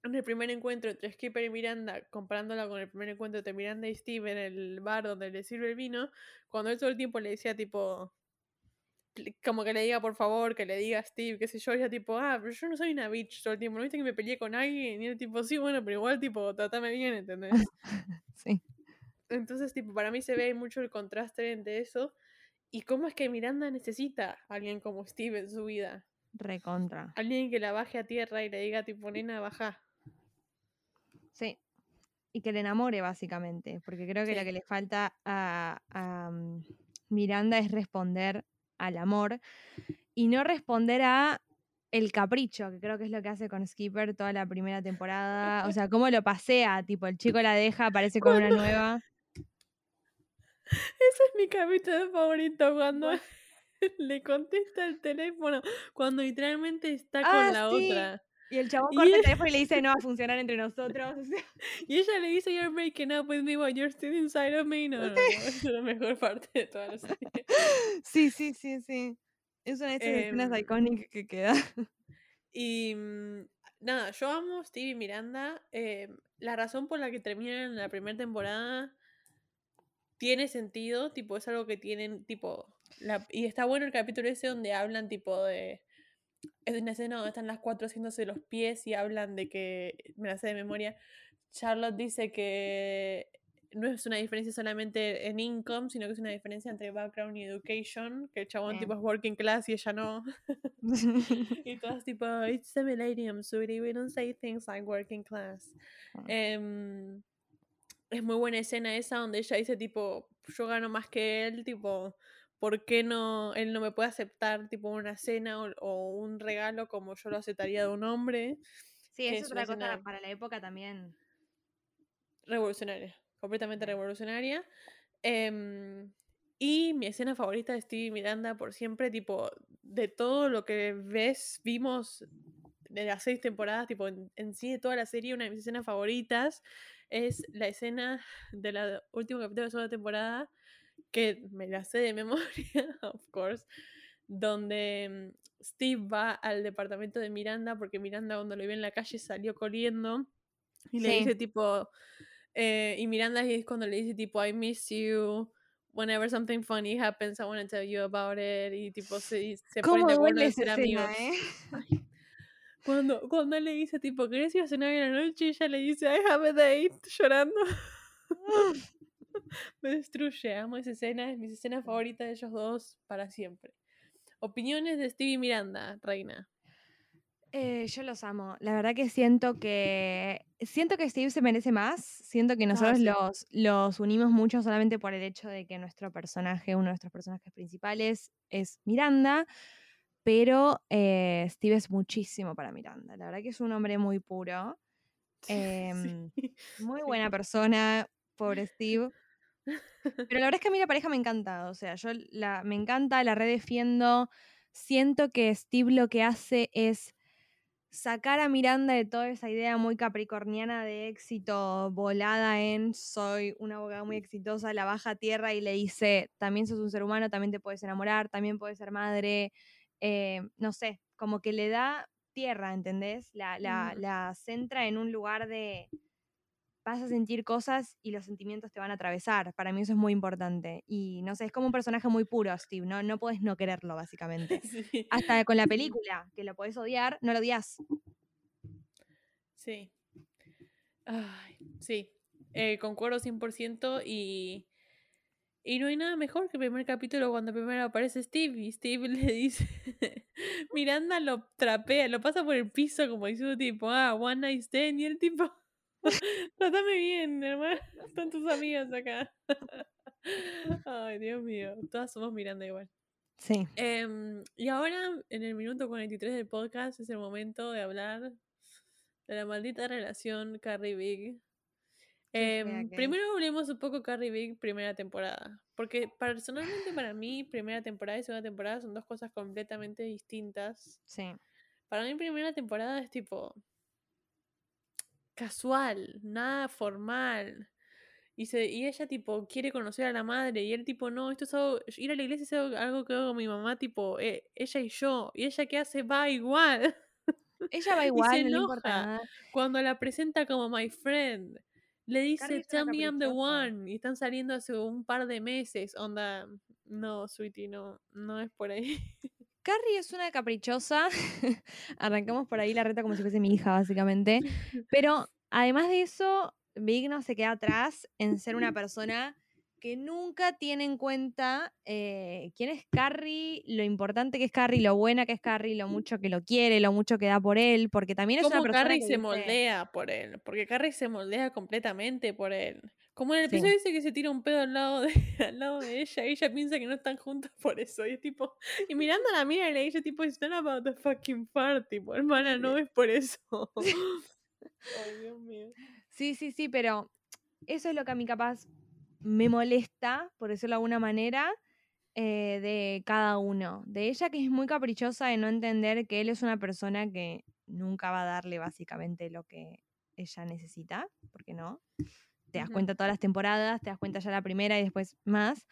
en el primer encuentro entre Skipper y Miranda, comparándola con el primer encuentro entre Miranda y Steve en el bar donde le sirve el vino, cuando él todo el tiempo le decía, tipo, como que le diga por favor, que le diga a Steve, qué sé yo, ella tipo, ah, pero yo no soy una bitch todo el tiempo, ¿no viste que me peleé con alguien? Y él tipo, sí, bueno, pero igual, tipo, tratame bien, ¿entendés? *laughs* Sí. Entonces, tipo, para mí se ve mucho el contraste entre eso y cómo es que Miranda necesita a alguien como Steve en su vida. Recontra. Alguien que la baje a tierra y le diga, tipo, nena, baja. Sí. Y que le enamore, básicamente. Porque creo que lo Sí. que le falta a, a, mm, Miranda es responder al amor. Y no responder a el capricho, que creo que es lo que hace con Skipper toda la primera temporada. O sea, cómo lo pasea, tipo, el chico la deja, aparece con una *laughs* nueva. Ese es mi capítulo favorito cuando *laughs* le contesta el teléfono, cuando literalmente está con Ah, la sí. otra. Y el chabón corta el teléfono y le dice, no va a *laughs* funcionar entre nosotros. Y ella le dice, You're breaking up with me while you're still inside of me. No, no, no, *laughs* es la mejor parte de toda la serie. sí, sí, sí, sí. Es una de esas escenas Em, icónicas que queda. *laughs* Y mm, nada, yo amo Stevie Miranda. eh, la razón por la que terminan la primera temporada tiene sentido, tipo, es algo que tienen, tipo, la- y está bueno el capítulo ese donde hablan, tipo, de... Es una escena donde están las cuatro haciéndose los pies y hablan de que, me la sé de memoria, Charlotte dice que no es una diferencia solamente en income, sino que es una diferencia entre background y education, que el chabón tipo es working class y ella no. *laughs* Y todas tipo, it's the millennium, sweetie, we don't say things like working class. Em, es muy buena escena esa donde ella dice tipo, yo gano más que él, tipo, ¿por qué no, él no me puede aceptar tipo una cena o, o un regalo como yo lo aceptaría de un hombre? sí, es es una otra cosa para la época también. Revolucionaria, completamente revolucionaria. Em, y mi escena favorita de Stevie Miranda por siempre, tipo, de todo lo que ves, vimos de las seis temporadas, tipo, en, en sí de toda la serie, una de mis escenas favoritas es la escena de la última capítulo de la segunda temporada, que me la sé de memoria, *laughs* of course, donde mm, Steve va al departamento de Miranda, porque Miranda cuando lo vio en la calle salió corriendo y le Sí. dice tipo, eh, y Miranda es cuando le dice tipo, I miss you, whenever something funny happens, I want to tell you about it, y tipo se, se ponen ¿Cómo de acuerdo esa ser amigos. eh? *laughs* Cuando, cuando él le dice tipo, ¿querés ir a cenar en la noche? Y ella le dice, I have a date, llorando. *laughs* *laughs* Me destruye, amo esa escena, es mi escena favorita de ellos dos para siempre. Opiniones de Stevie Miranda, reina. Eh, yo los amo. La verdad que siento que. Siento que Steve se merece más. Siento que nosotros Ah, sí. los, los unimos mucho solamente por el hecho de que nuestro personaje, uno de nuestros personajes principales, es Miranda. Pero eh, Steve es muchísimo para Miranda. La verdad que es un hombre muy puro. *laughs* Em, Sí, Muy *laughs* buena persona, pobre Steve. Pero la verdad es que a mí la pareja me encanta. O sea, yo la, me encanta, la redefiendo. Siento que Steve lo que hace es sacar a Miranda de toda esa idea muy capricorniana de éxito volada en soy una abogada muy exitosa, la baja a tierra y le dice, también sos un ser humano, también te puedes enamorar, también puedes ser madre, eh, no sé, como que le da tierra, ¿entendés? La, la, Ujú. la centra en un lugar de vas a sentir cosas y los sentimientos te van a atravesar. Para mí eso es muy importante. Y no sé, es como un personaje muy puro, Steve, ¿no? No puedes no quererlo, básicamente. *laughs* Sí, Hasta con la película, que lo podés odiar, no lo odias. Sí. Ay, sí. Eh, concuerdo 100% y, y no hay nada mejor que el primer capítulo cuando primero aparece Steve y Steve *laughs* le dice, Miranda lo trapea, lo pasa por el piso como diciendo tipo, ah, one night stand y el tipo, trátame bien, hermano, *laughs* *laughs* están tus amigas acá. *laughs* Ay, Dios mío, todas somos Miranda igual. Sí. Em, y ahora, en el minuto 43 del podcast, es el momento de hablar de la maldita relación Carrie Big. Em, primero hablemos un poco Carrie Big, primera temporada. Porque personalmente para mí, primera temporada y segunda temporada son dos cosas completamente distintas. Sí. Para mí, primera temporada es tipo casual, nada formal. Y, se, y ella, tipo, quiere conocer a la madre. Y él, tipo, no, esto es algo. Ir a la iglesia es algo, algo que hago con mi mamá, tipo, eh, ella y yo. Y ella, ¿qué hace? Va igual. Ella va *laughs* y igual, se no le importa enoja nada. cuando la presenta como my friend. Le dice, tell me I'm the one. Y están saliendo hace un par de meses. Onda, no, sweetie, no, no es por ahí. *laughs* Carrie es una caprichosa. *laughs* Arrancamos por ahí la reta como si fuese mi hija, básicamente. *laughs* Pero además de eso, Big no se queda atrás en ser una *laughs* persona que nunca tiene en cuenta eh, quién es Carrie, lo importante que es Carrie, lo buena que es Carrie, lo mucho que lo quiere, lo mucho que da por él, porque también es una persona Carrie que se dice, moldea por él. Porque Carrie se moldea completamente por él. Como en el episodio dice que se tira un pedo al lado de, *laughs* al lado de ella y ella piensa que no están juntas por eso. Y es tipo, y mirando a la mira y le dice tipo, it's not about the fucking fart, tipo, hermana, no es por eso. *laughs* Ay, Dios mío. Sí, sí, sí, pero eso es lo que a mí capaz me molesta, por decirlo de alguna manera, eh, de cada uno. De ella que es muy caprichosa de no entender que él es una persona que nunca va a darle básicamente lo que ella necesita, porque no te das cuenta todas las temporadas, te das cuenta ya la primera y después más.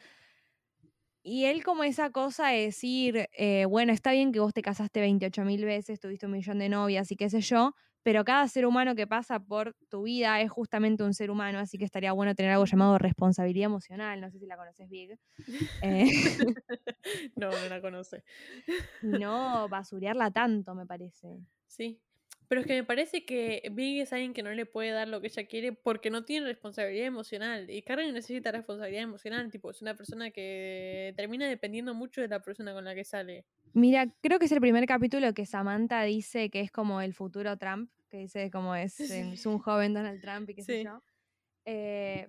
Y él como esa cosa de decir, eh, bueno, está bien que vos te casaste 28 mil veces, tuviste un millón de novias y qué sé yo, pero cada ser humano que pasa por tu vida es justamente un ser humano, así que estaría bueno tener algo llamado responsabilidad emocional, no sé si la conoces, Big. Eh, *laughs* no, no la conoce. *laughs* no basurearla tanto, me parece. Sí, pero es que me parece que Big es alguien que no le puede dar lo que ella quiere porque no tiene responsabilidad emocional. Y Carrie necesita responsabilidad emocional. Tipo, es una persona que termina dependiendo mucho de la persona con la que sale. Mira, creo que es el primer capítulo que Samantha dice que es como el futuro Trump, que dice como es, es un joven Donald Trump y qué sé yo. Eh,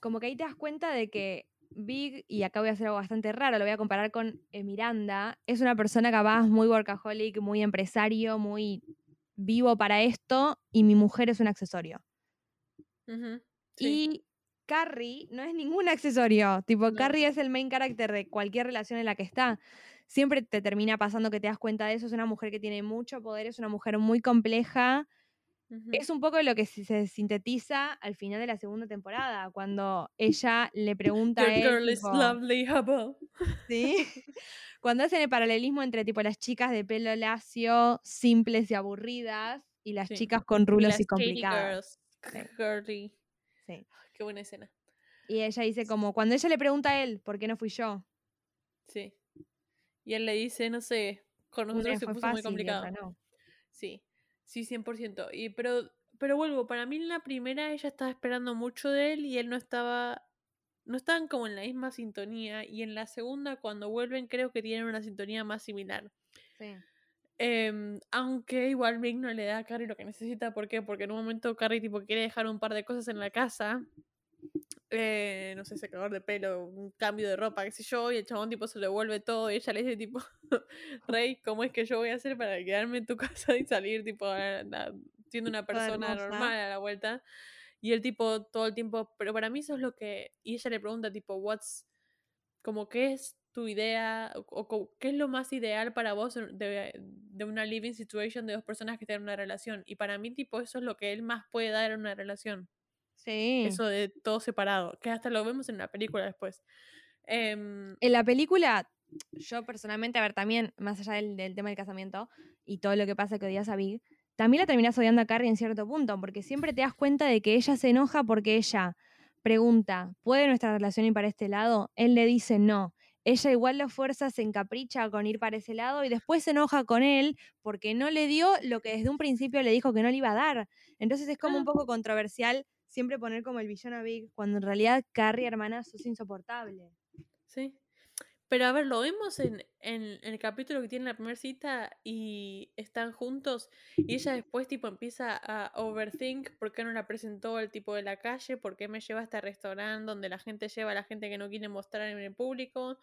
como que ahí te das cuenta de que Big, y acá voy a hacer algo bastante raro, lo voy a comparar con eh, Miranda, es una persona capaz muy workaholic, muy empresario, muy vivo para esto, y mi mujer es un accesorio. Y Carrie no es ningún accesorio, tipo, Carrie es el main character de cualquier relación en la que está. Siempre te termina pasando que te das cuenta de eso, es una mujer que tiene mucho poder, es una mujer muy compleja, es un poco lo que se sintetiza al final de la segunda temporada, cuando ella le *laughs* pregunta a él. ¿Sí? *laughs* *laughs* cuando hacen el paralelismo entre tipo las chicas de pelo lacio, simples y aburridas, y las chicas con rulos y, complicadas. Sí. Qué buena escena. Y ella dice como, cuando ella le pregunta a él, ¿por qué no fui yo? Sí. Y él le dice, no sé, con nosotros se puso muy complicado. No. Sí. Sí, 100%. Y, pero, pero vuelvo, para mí en la primera ella estaba esperando mucho de él y él no estaba... No estaban como en la misma sintonía y en la segunda cuando vuelven creo que tienen una sintonía más similar. Sí. Em, aunque igual Big no le da a Carrie lo que necesita. ¿Por qué? Porque en un momento Carrie tipo quiere dejar un par de cosas en la casa eh, no sé, secador de pelo, un cambio de ropa, qué sé yo, y el chabón tipo se le vuelve todo y ella le dice tipo, *laughs* Rey, ¿cómo es que yo voy a hacer para quedarme en tu *laughs* casa y salir tipo siendo una persona normal a la vuelta? Y el tipo todo el tiempo, pero para mí eso es lo que, y ella le pregunta tipo, what's, como qué es tu idea o, qué es lo más ideal para vos de, de, una living situation de dos personas que tienen una relación. Y para mí tipo eso es lo que él más puede dar en una relación. Sí. Eso de todo separado, que hasta lo vemos en la película después. Em, en la película, yo personalmente, a ver, también, más allá del, tema del casamiento y todo lo que pasa que odias a Big, también la terminas odiando a Carrie en cierto punto, porque siempre te das cuenta de que ella se enoja porque ella pregunta, ¿puede nuestra relación ir para este lado? Él le dice no. Ella igual lo fuerza, se encapricha con ir para ese lado y después se enoja con él porque no le dio lo que desde un principio le dijo que no le iba a dar. Entonces es como un ah. poco controversial siempre poner como el villano a Big, cuando en realidad Carrie, hermana, es insoportable. Sí. Pero a ver, lo vemos en, el capítulo que tiene la primera cita y están juntos y ella después tipo empieza a overthink por qué no la presentó el tipo de la calle, por qué me lleva a este restaurante donde la gente lleva a la gente que no quiere mostrar en el público,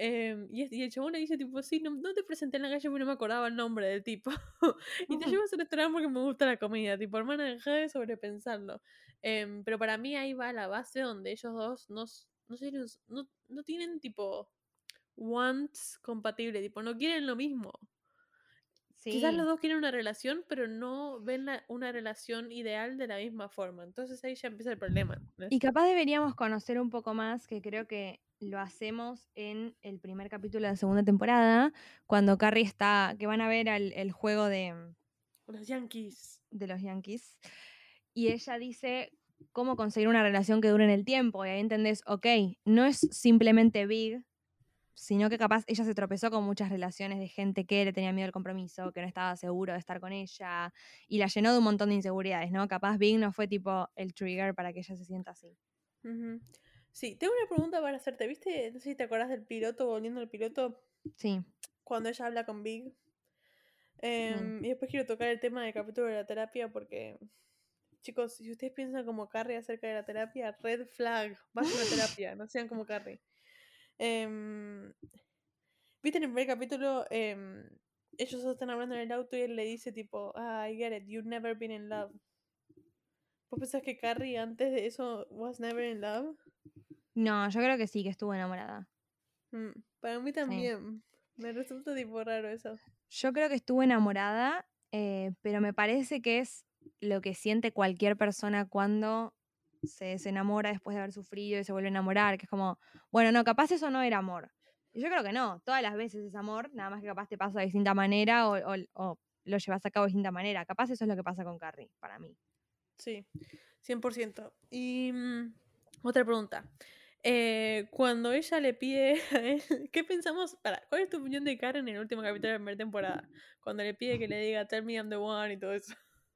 Em, y, el chabón le dice, tipo, sí, no, te presenté en la calle porque no me acordaba el nombre del tipo. *laughs* y te *laughs* llevas a restaurante porque me gusta la comida. Tipo, hermana, deja de sobrepensarlo. Em, pero para mí ahí va la base donde ellos dos no, no, sé, no, no tienen, tipo, wants compatible. Tipo, no quieren lo mismo. Quizás los dos quieren una relación, pero no ven una relación ideal de la misma forma. Entonces ahí ya empieza el problema. Y capaz deberíamos conocer un poco más, que creo que lo hacemos en el primer capítulo de la segunda temporada, cuando Carrie está, que van a ver el juego de los Yankees. De los Yankees. Y ella dice cómo conseguir una relación que dure en el tiempo. Y ahí entendés, ok, no es simplemente Big, sino que capaz ella se tropezó con muchas relaciones de gente que le tenía miedo al compromiso, que no estaba seguro de estar con ella, y la llenó de un montón de inseguridades, ¿no? Capaz Big no fue tipo el trigger para que ella se sienta así. Sí, tengo una pregunta para hacerte. ¿Viste? No sé si te acuerdas del piloto, volviendo al piloto. Sí. Cuando ella habla con Big. Em, y después quiero tocar el tema del capítulo de la terapia porque chicos, si ustedes piensan como Carrie acerca de la terapia, red flag, vayan a la *laughs* terapia, no sean como Carrie. Em, ¿Viste en el primer capítulo? em, ellos están hablando en el auto y él le dice tipo, ah, I get it, you've never been in love. ¿Vos pensás que Carrie antes de eso was never in love? No, yo creo que sí, que estuvo enamorada. Mm, para mí también. Me resulta tipo raro eso. Yo creo que estuvo enamorada, eh, pero me parece que es lo que siente cualquier persona cuando se, se enamora después de haber sufrido y se vuelve a enamorar, que es como, bueno, no, capaz eso no era amor. Y yo creo que no, todas las veces es amor, nada más que capaz te pasa de distinta manera o, o- o lo llevas a cabo de distinta manera. Capaz eso es lo que pasa con Carrie, para mí. Sí, 100%. Y mm, otra pregunta. Eh, cuando ella le pide *laughs* a él, ¿qué pensamos? Para, ¿cuál es tu opinión de Karen en el último capítulo de la primera temporada? Cuando le pide que le diga Tell me I'm the one y todo eso.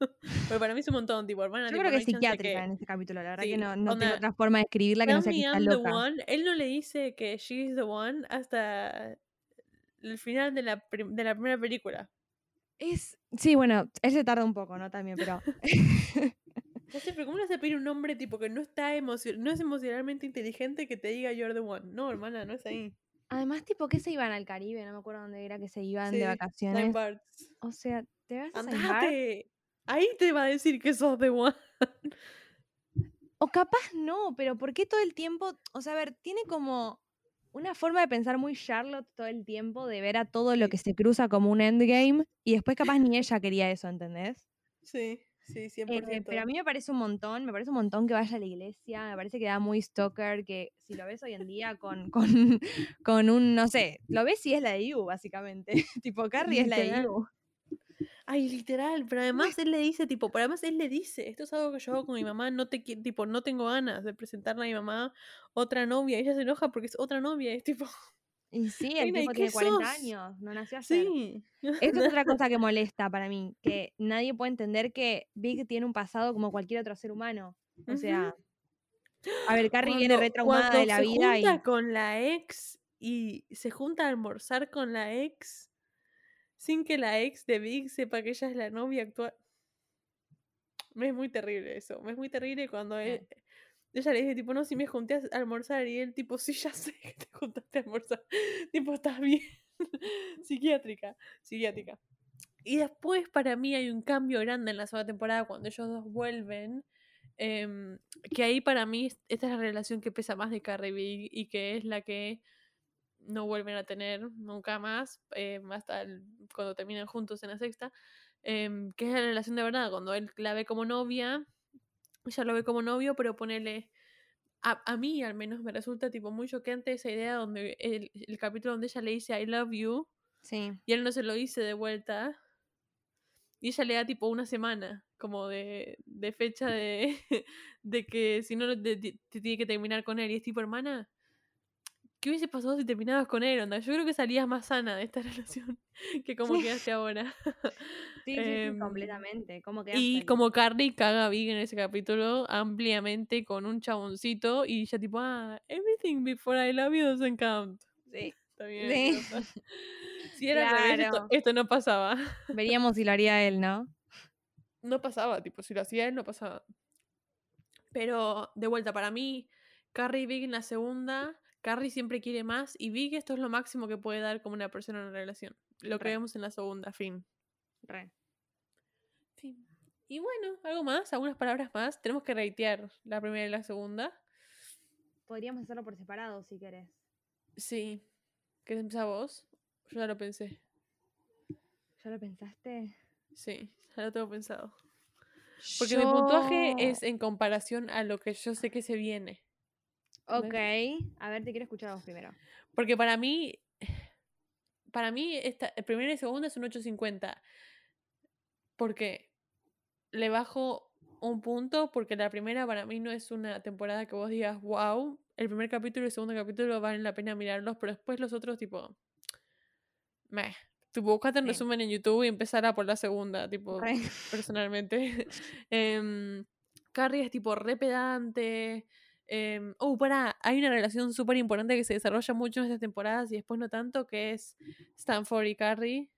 *laughs* Porque para mí es un montón, tipo, hermana, Yo tipo, creo no que es psiquiátrica en este capítulo, la verdad Sí, que no, no tengo onda, otra forma de escribirla que no sea que está the loca. one. Él no le dice que she is the one hasta el final de la, de la primera película. Es, sí, bueno, él se tarda un poco, ¿no? También, pero *laughs* Ya sé, pero ¿cómo le vas a pedir un hombre tipo que no está no es emocionalmente inteligente que te diga you're the one? No, hermana, no es ahí. además, tipo, que se iban al Caribe, no me acuerdo dónde era que se iban de vacaciones. O sea, ¿te vas a. Ahí te va a decir que sos the one. O capaz no, pero ¿por qué todo el tiempo? O sea, a ver, tiene como una forma de pensar muy Charlotte todo el tiempo, de ver a todo lo que se cruza como un endgame, y después capaz ni ella quería eso, ¿entendés? Sí, sí, 100%. Eh, pero a mí me parece un montón, me parece un montón que vaya a la iglesia, me parece que da muy stalker, que si lo ves hoy en día con, con, *laughs* con un, no sé, lo ves si es la de You, básicamente. *laughs* tipo, Carrie es la de. You. Ay, literal, pero además él le dice, tipo, pero además él le dice, esto es algo que yo hago con mi mamá, no te tipo, no tengo ganas de presentarle a mi mamá otra novia. Ella se enoja porque es otra novia, es tipo, Y sí, *laughs* el ¿y tipo tiene 40 sos? años, no nació ayer. sí. *laughs* Esto es otra cosa que molesta para mí, que nadie puede entender que Big tiene un pasado como cualquier otro ser humano. O sea, a ver, Carrie viene retraumada de la se vida y junta con la ex y se junta a almorzar con la ex sin que la ex de Big sepa que ella es la novia actual. Me es muy terrible eso. Me es muy terrible cuando él- ella le dice, tipo, no, si me junté a almorzar y él, tipo, *laughs* sí, ya sé que te juntaste a almorzar. *laughs* tipo, estás bien. *laughs* psiquiátrica, psiquiátrica. Y después, para mí, hay un cambio grande en la segunda temporada cuando ellos dos vuelven. em, que ahí para mí es- esta es la relación que pesa más de Carrie Big y que es la que no vuelven a tener nunca más, em, hasta el- cuando terminan juntos en la sexta, em, que es la relación de verdad, cuando él la ve como novia, ella lo ve como novio, pero ponele, a, a mí al menos me resulta tipo muy choqueante esa idea donde el, el capítulo donde ella le dice I love you sí. y él no se lo dice de vuelta y ella le da tipo una semana como de, de fecha de, *laughs* de que si no te tiene que terminar con él y es tipo hermana ¿qué hubiese pasado si terminabas con él? Onda? Yo creo que salías más sana de esta *laughs* relación que como Sí. quedaste ahora. Sí, sí, sí, Em, completamente. ¿Cómo quedaste? Y como Carly caga a Big en ese capítulo ampliamente con un chaboncito y ya tipo, ah, everything before I love you doesn't count. Sí. *laughs* Está bien. Sí. *laughs* Si era revés, esto, esto no pasaba. Veríamos si lo haría él, ¿no? No pasaba, tipo, si lo hacía él, no pasaba. Pero, de vuelta, para mí, Carrie Big en la segunda, Carrie siempre quiere más y Big esto es lo máximo que puede dar como una persona en una relación. Lo que Re. vemos en la segunda, fin. Re. Fin. Y bueno, algo más, algunas palabras más. Tenemos que reitear la primera y la segunda. Podríamos hacerlo por separado si querés. Sí. ¿Querés empezar vos? Yo ya lo pensé. ¿Ya lo pensaste? Sí, ya lo tengo pensado. Porque mi puntuaje Yo- es en comparación a lo que yo sé que se viene. Ok. A ver, te quiero escuchar a vos primero. Porque para mí, para mí, esta, el primero y el segundo es un 8.50. Porque le bajo un punto, porque la primera para mí no es una temporada que vos digas, wow. El primer capítulo y el segundo capítulo valen la pena mirarlos, pero después los otros, tipo, meh. Tipo, buscate un Sí. resumen en YouTube y empezar a por la segunda, tipo, personalmente. *laughs* Em, Carrie es tipo re pedante. Em, oh, pará, hay una relación súper importante que se desarrolla mucho en estas temporadas y después no tanto, que es Stanford y Carrie.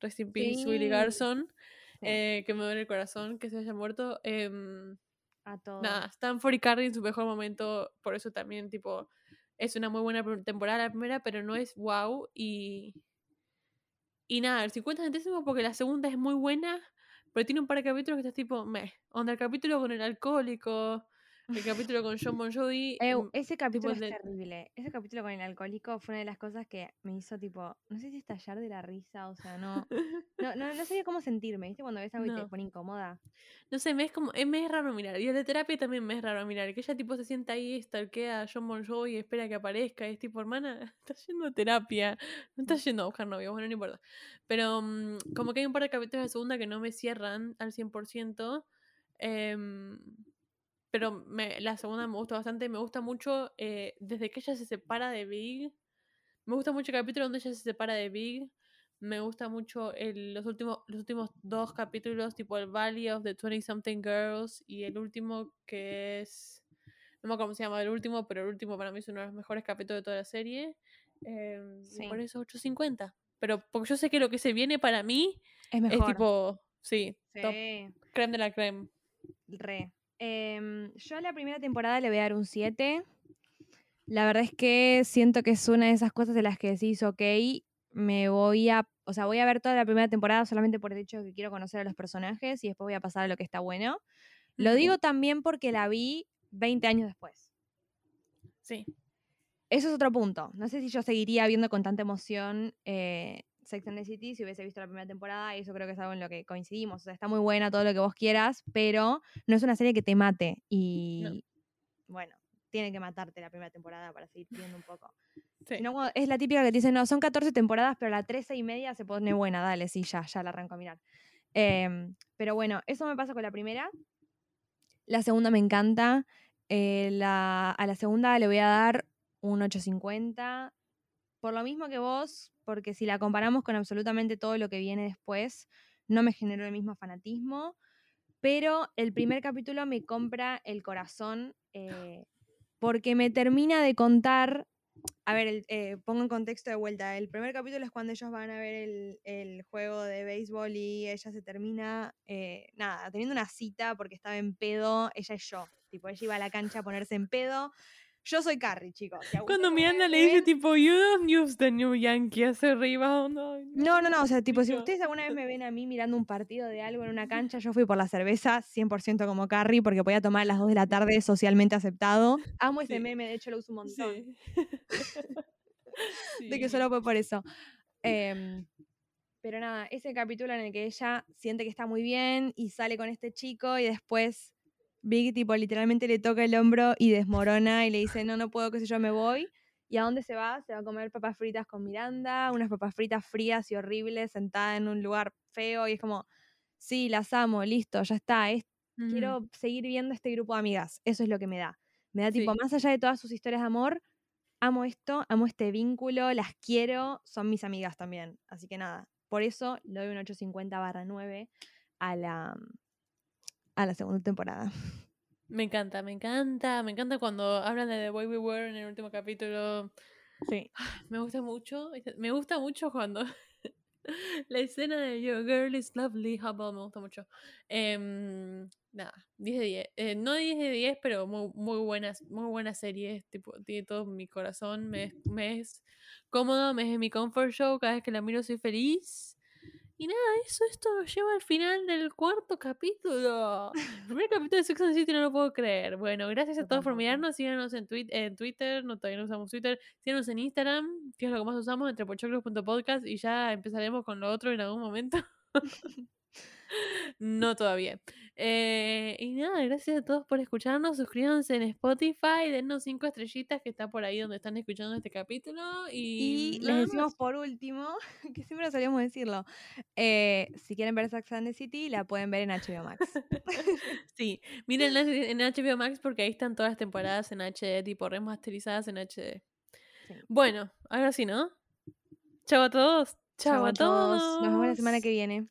Rest in peace, Willie. Garson. eh, que me duele el corazón que se haya muerto. Em, A todos. nada, Stanford y Carrie en su mejor momento, por eso también, tipo, es una muy buena temporada la primera, pero no es wow. Y, y nada, el 50 centésimos porque la segunda es muy buena, pero tiene un par de capítulos que estás tipo, meh. Onda, el capítulo con el alcohólico, el capítulo con John Bon Jovi. Eu, mm, ese capítulo es de- terrible. Ese capítulo con el alcohólico fue una de las cosas que me hizo tipo, no sé si estallar de la risa, o sea, no, no, no, no sabía cómo sentirme, ¿viste? Cuando ves algo y te No. pone incómoda. No sé, me es como, eh, me es raro mirar. Y el de terapia también me es raro mirar. Que ella tipo se sienta ahí, stalkea a John Bon Jovi y espera que aparezca. Y es tipo, hermana, *laughs* estás yendo a terapia. No estás yendo a buscar novio, bueno, no importa. Pero mm, como que hay un par de capítulos de segunda que no me cierran al 100%. em, pero me- la segunda me gusta bastante. Me gusta mucho eh, desde que ella se separa de Big. Me gusta mucho el capítulo donde ella se separa de Big. Me gusta mucho el- los, últimos, los últimos dos capítulos, tipo el Valley of the 20 Something Girls y el último que es. No me acuerdo cómo se llama el último, pero el último para mí es uno de los mejores capítulos de toda la serie. em, Sí. Y por eso 8.50. Pero porque yo sé que lo que se viene para mí Es mejor. es tipo. Sí, top Sí, creme de la creme. re. Em, yo a la primera temporada le voy a dar un 7. La verdad es que siento que es una de esas cosas de las que decís, ok, me voy a, o sea, voy a ver toda la primera temporada solamente por el hecho de que quiero conocer a los personajes y después voy a pasar a lo que está bueno. Lo digo también porque la vi 20 años después. Sí. Eso es otro punto. No sé si yo seguiría viendo con tanta emoción eh, Sex and the City si hubiese visto la primera temporada y eso creo que es algo en lo que coincidimos. O sea, está muy buena todo lo que vos quieras, pero no es una serie que te mate y bueno, tiene que matarte la primera temporada para seguir viendo un poco. sí. No, es la típica que te dicen, no, son 14 temporadas, pero la 13 y media se pone buena, dale, sí, ya, ya la arranco a mirar. Em, pero bueno, eso me pasa con la primera. La segunda me encanta. eh, la- a la segunda le voy a dar un 850. Por lo mismo que vos, porque si la comparamos con absolutamente todo lo que viene después, no me generó el mismo fanatismo. Pero el primer capítulo me compra el corazón eh, porque me termina de contar. A ver, el- eh, pongo en contexto de vuelta. El primer capítulo es cuando ellos van a ver el, juego de béisbol y ella se termina, eh, nada, teniendo una cita porque estaba en pedo. Ella y yo. Tipo, ella iba a la cancha a ponerse en pedo. Yo soy Carrie, chicos. Cuando Miranda le dice tipo, you don't use the new Yankee hace rebound. No, no, no, o sea, tipo, si ustedes alguna vez me ven a mí mirando un partido de algo en una *laughs* cancha, yo fui por la cerveza 100% como Carrie porque podía tomar a las 2 de la tarde socialmente aceptado. Amo ese Sí. meme, de hecho lo uso un montón. Sí. *laughs* *laughs* De que solo fue por eso. Em, pero nada, ese capítulo en el que ella siente que está muy bien y sale con este chico y después Big tipo literalmente le toca el hombro y desmorona y le dice, no, no puedo, qué sé yo, me voy. ¿Y a dónde se va? Se va a comer papas fritas con Miranda, unas papas fritas frías y horribles, sentada en un lugar feo y es como, sí, las amo, listo, ya está, es- quiero seguir viendo este grupo de amigas, eso es lo que me da. Me da tipo, Sí. más allá de todas sus historias de amor, amo esto, amo este vínculo, las quiero, son mis amigas también. Así que nada, por eso le doy un 850 barra 9 a la, a la segunda temporada. Me encanta, me encanta. Me encanta cuando hablan de The Way We Were en el último capítulo. Sí. Me gusta mucho. Me gusta mucho cuando. *laughs* la escena de Your Girl is Lovely Hubble me gusta mucho. Em, nada, 10 de 10. Eh, no 10 de 10, pero muy, muy buenas, muy buenas series. Tipo, tiene todo mi corazón. Me, me es cómodo, me es mi comfort show. Cada vez que la miro soy feliz. Y nada, eso esto nos lleva al final del cuarto capítulo. El *laughs* primer capítulo de Sex and the City no lo puedo creer. Bueno, gracias a todos por mirarnos. Síganos en, Twi- en Twitter. No, todavía no usamos Twitter. Síganos en Instagram, que es lo que más usamos, entre pochoclos.podcast. Y ya empezaremos con lo otro en algún momento. *laughs* no todavía. Eh, y nada, gracias a todos por escucharnos. Suscríbanse en Spotify. Dennos cinco estrellitas que está por ahí donde están escuchando este capítulo. Y, Y les decimos por último, *laughs* que siempre solíamos decirlo, eh, si quieren ver Sex and the City, la pueden ver en HBO Max. *laughs* Sí, miren en HBO Max porque ahí están todas las temporadas en HD, tipo remasterizadas en HD. Sí. Bueno, ahora sí, ¿no? Chao a todos. Chao, Chau a todos. Nos vemos la semana que viene.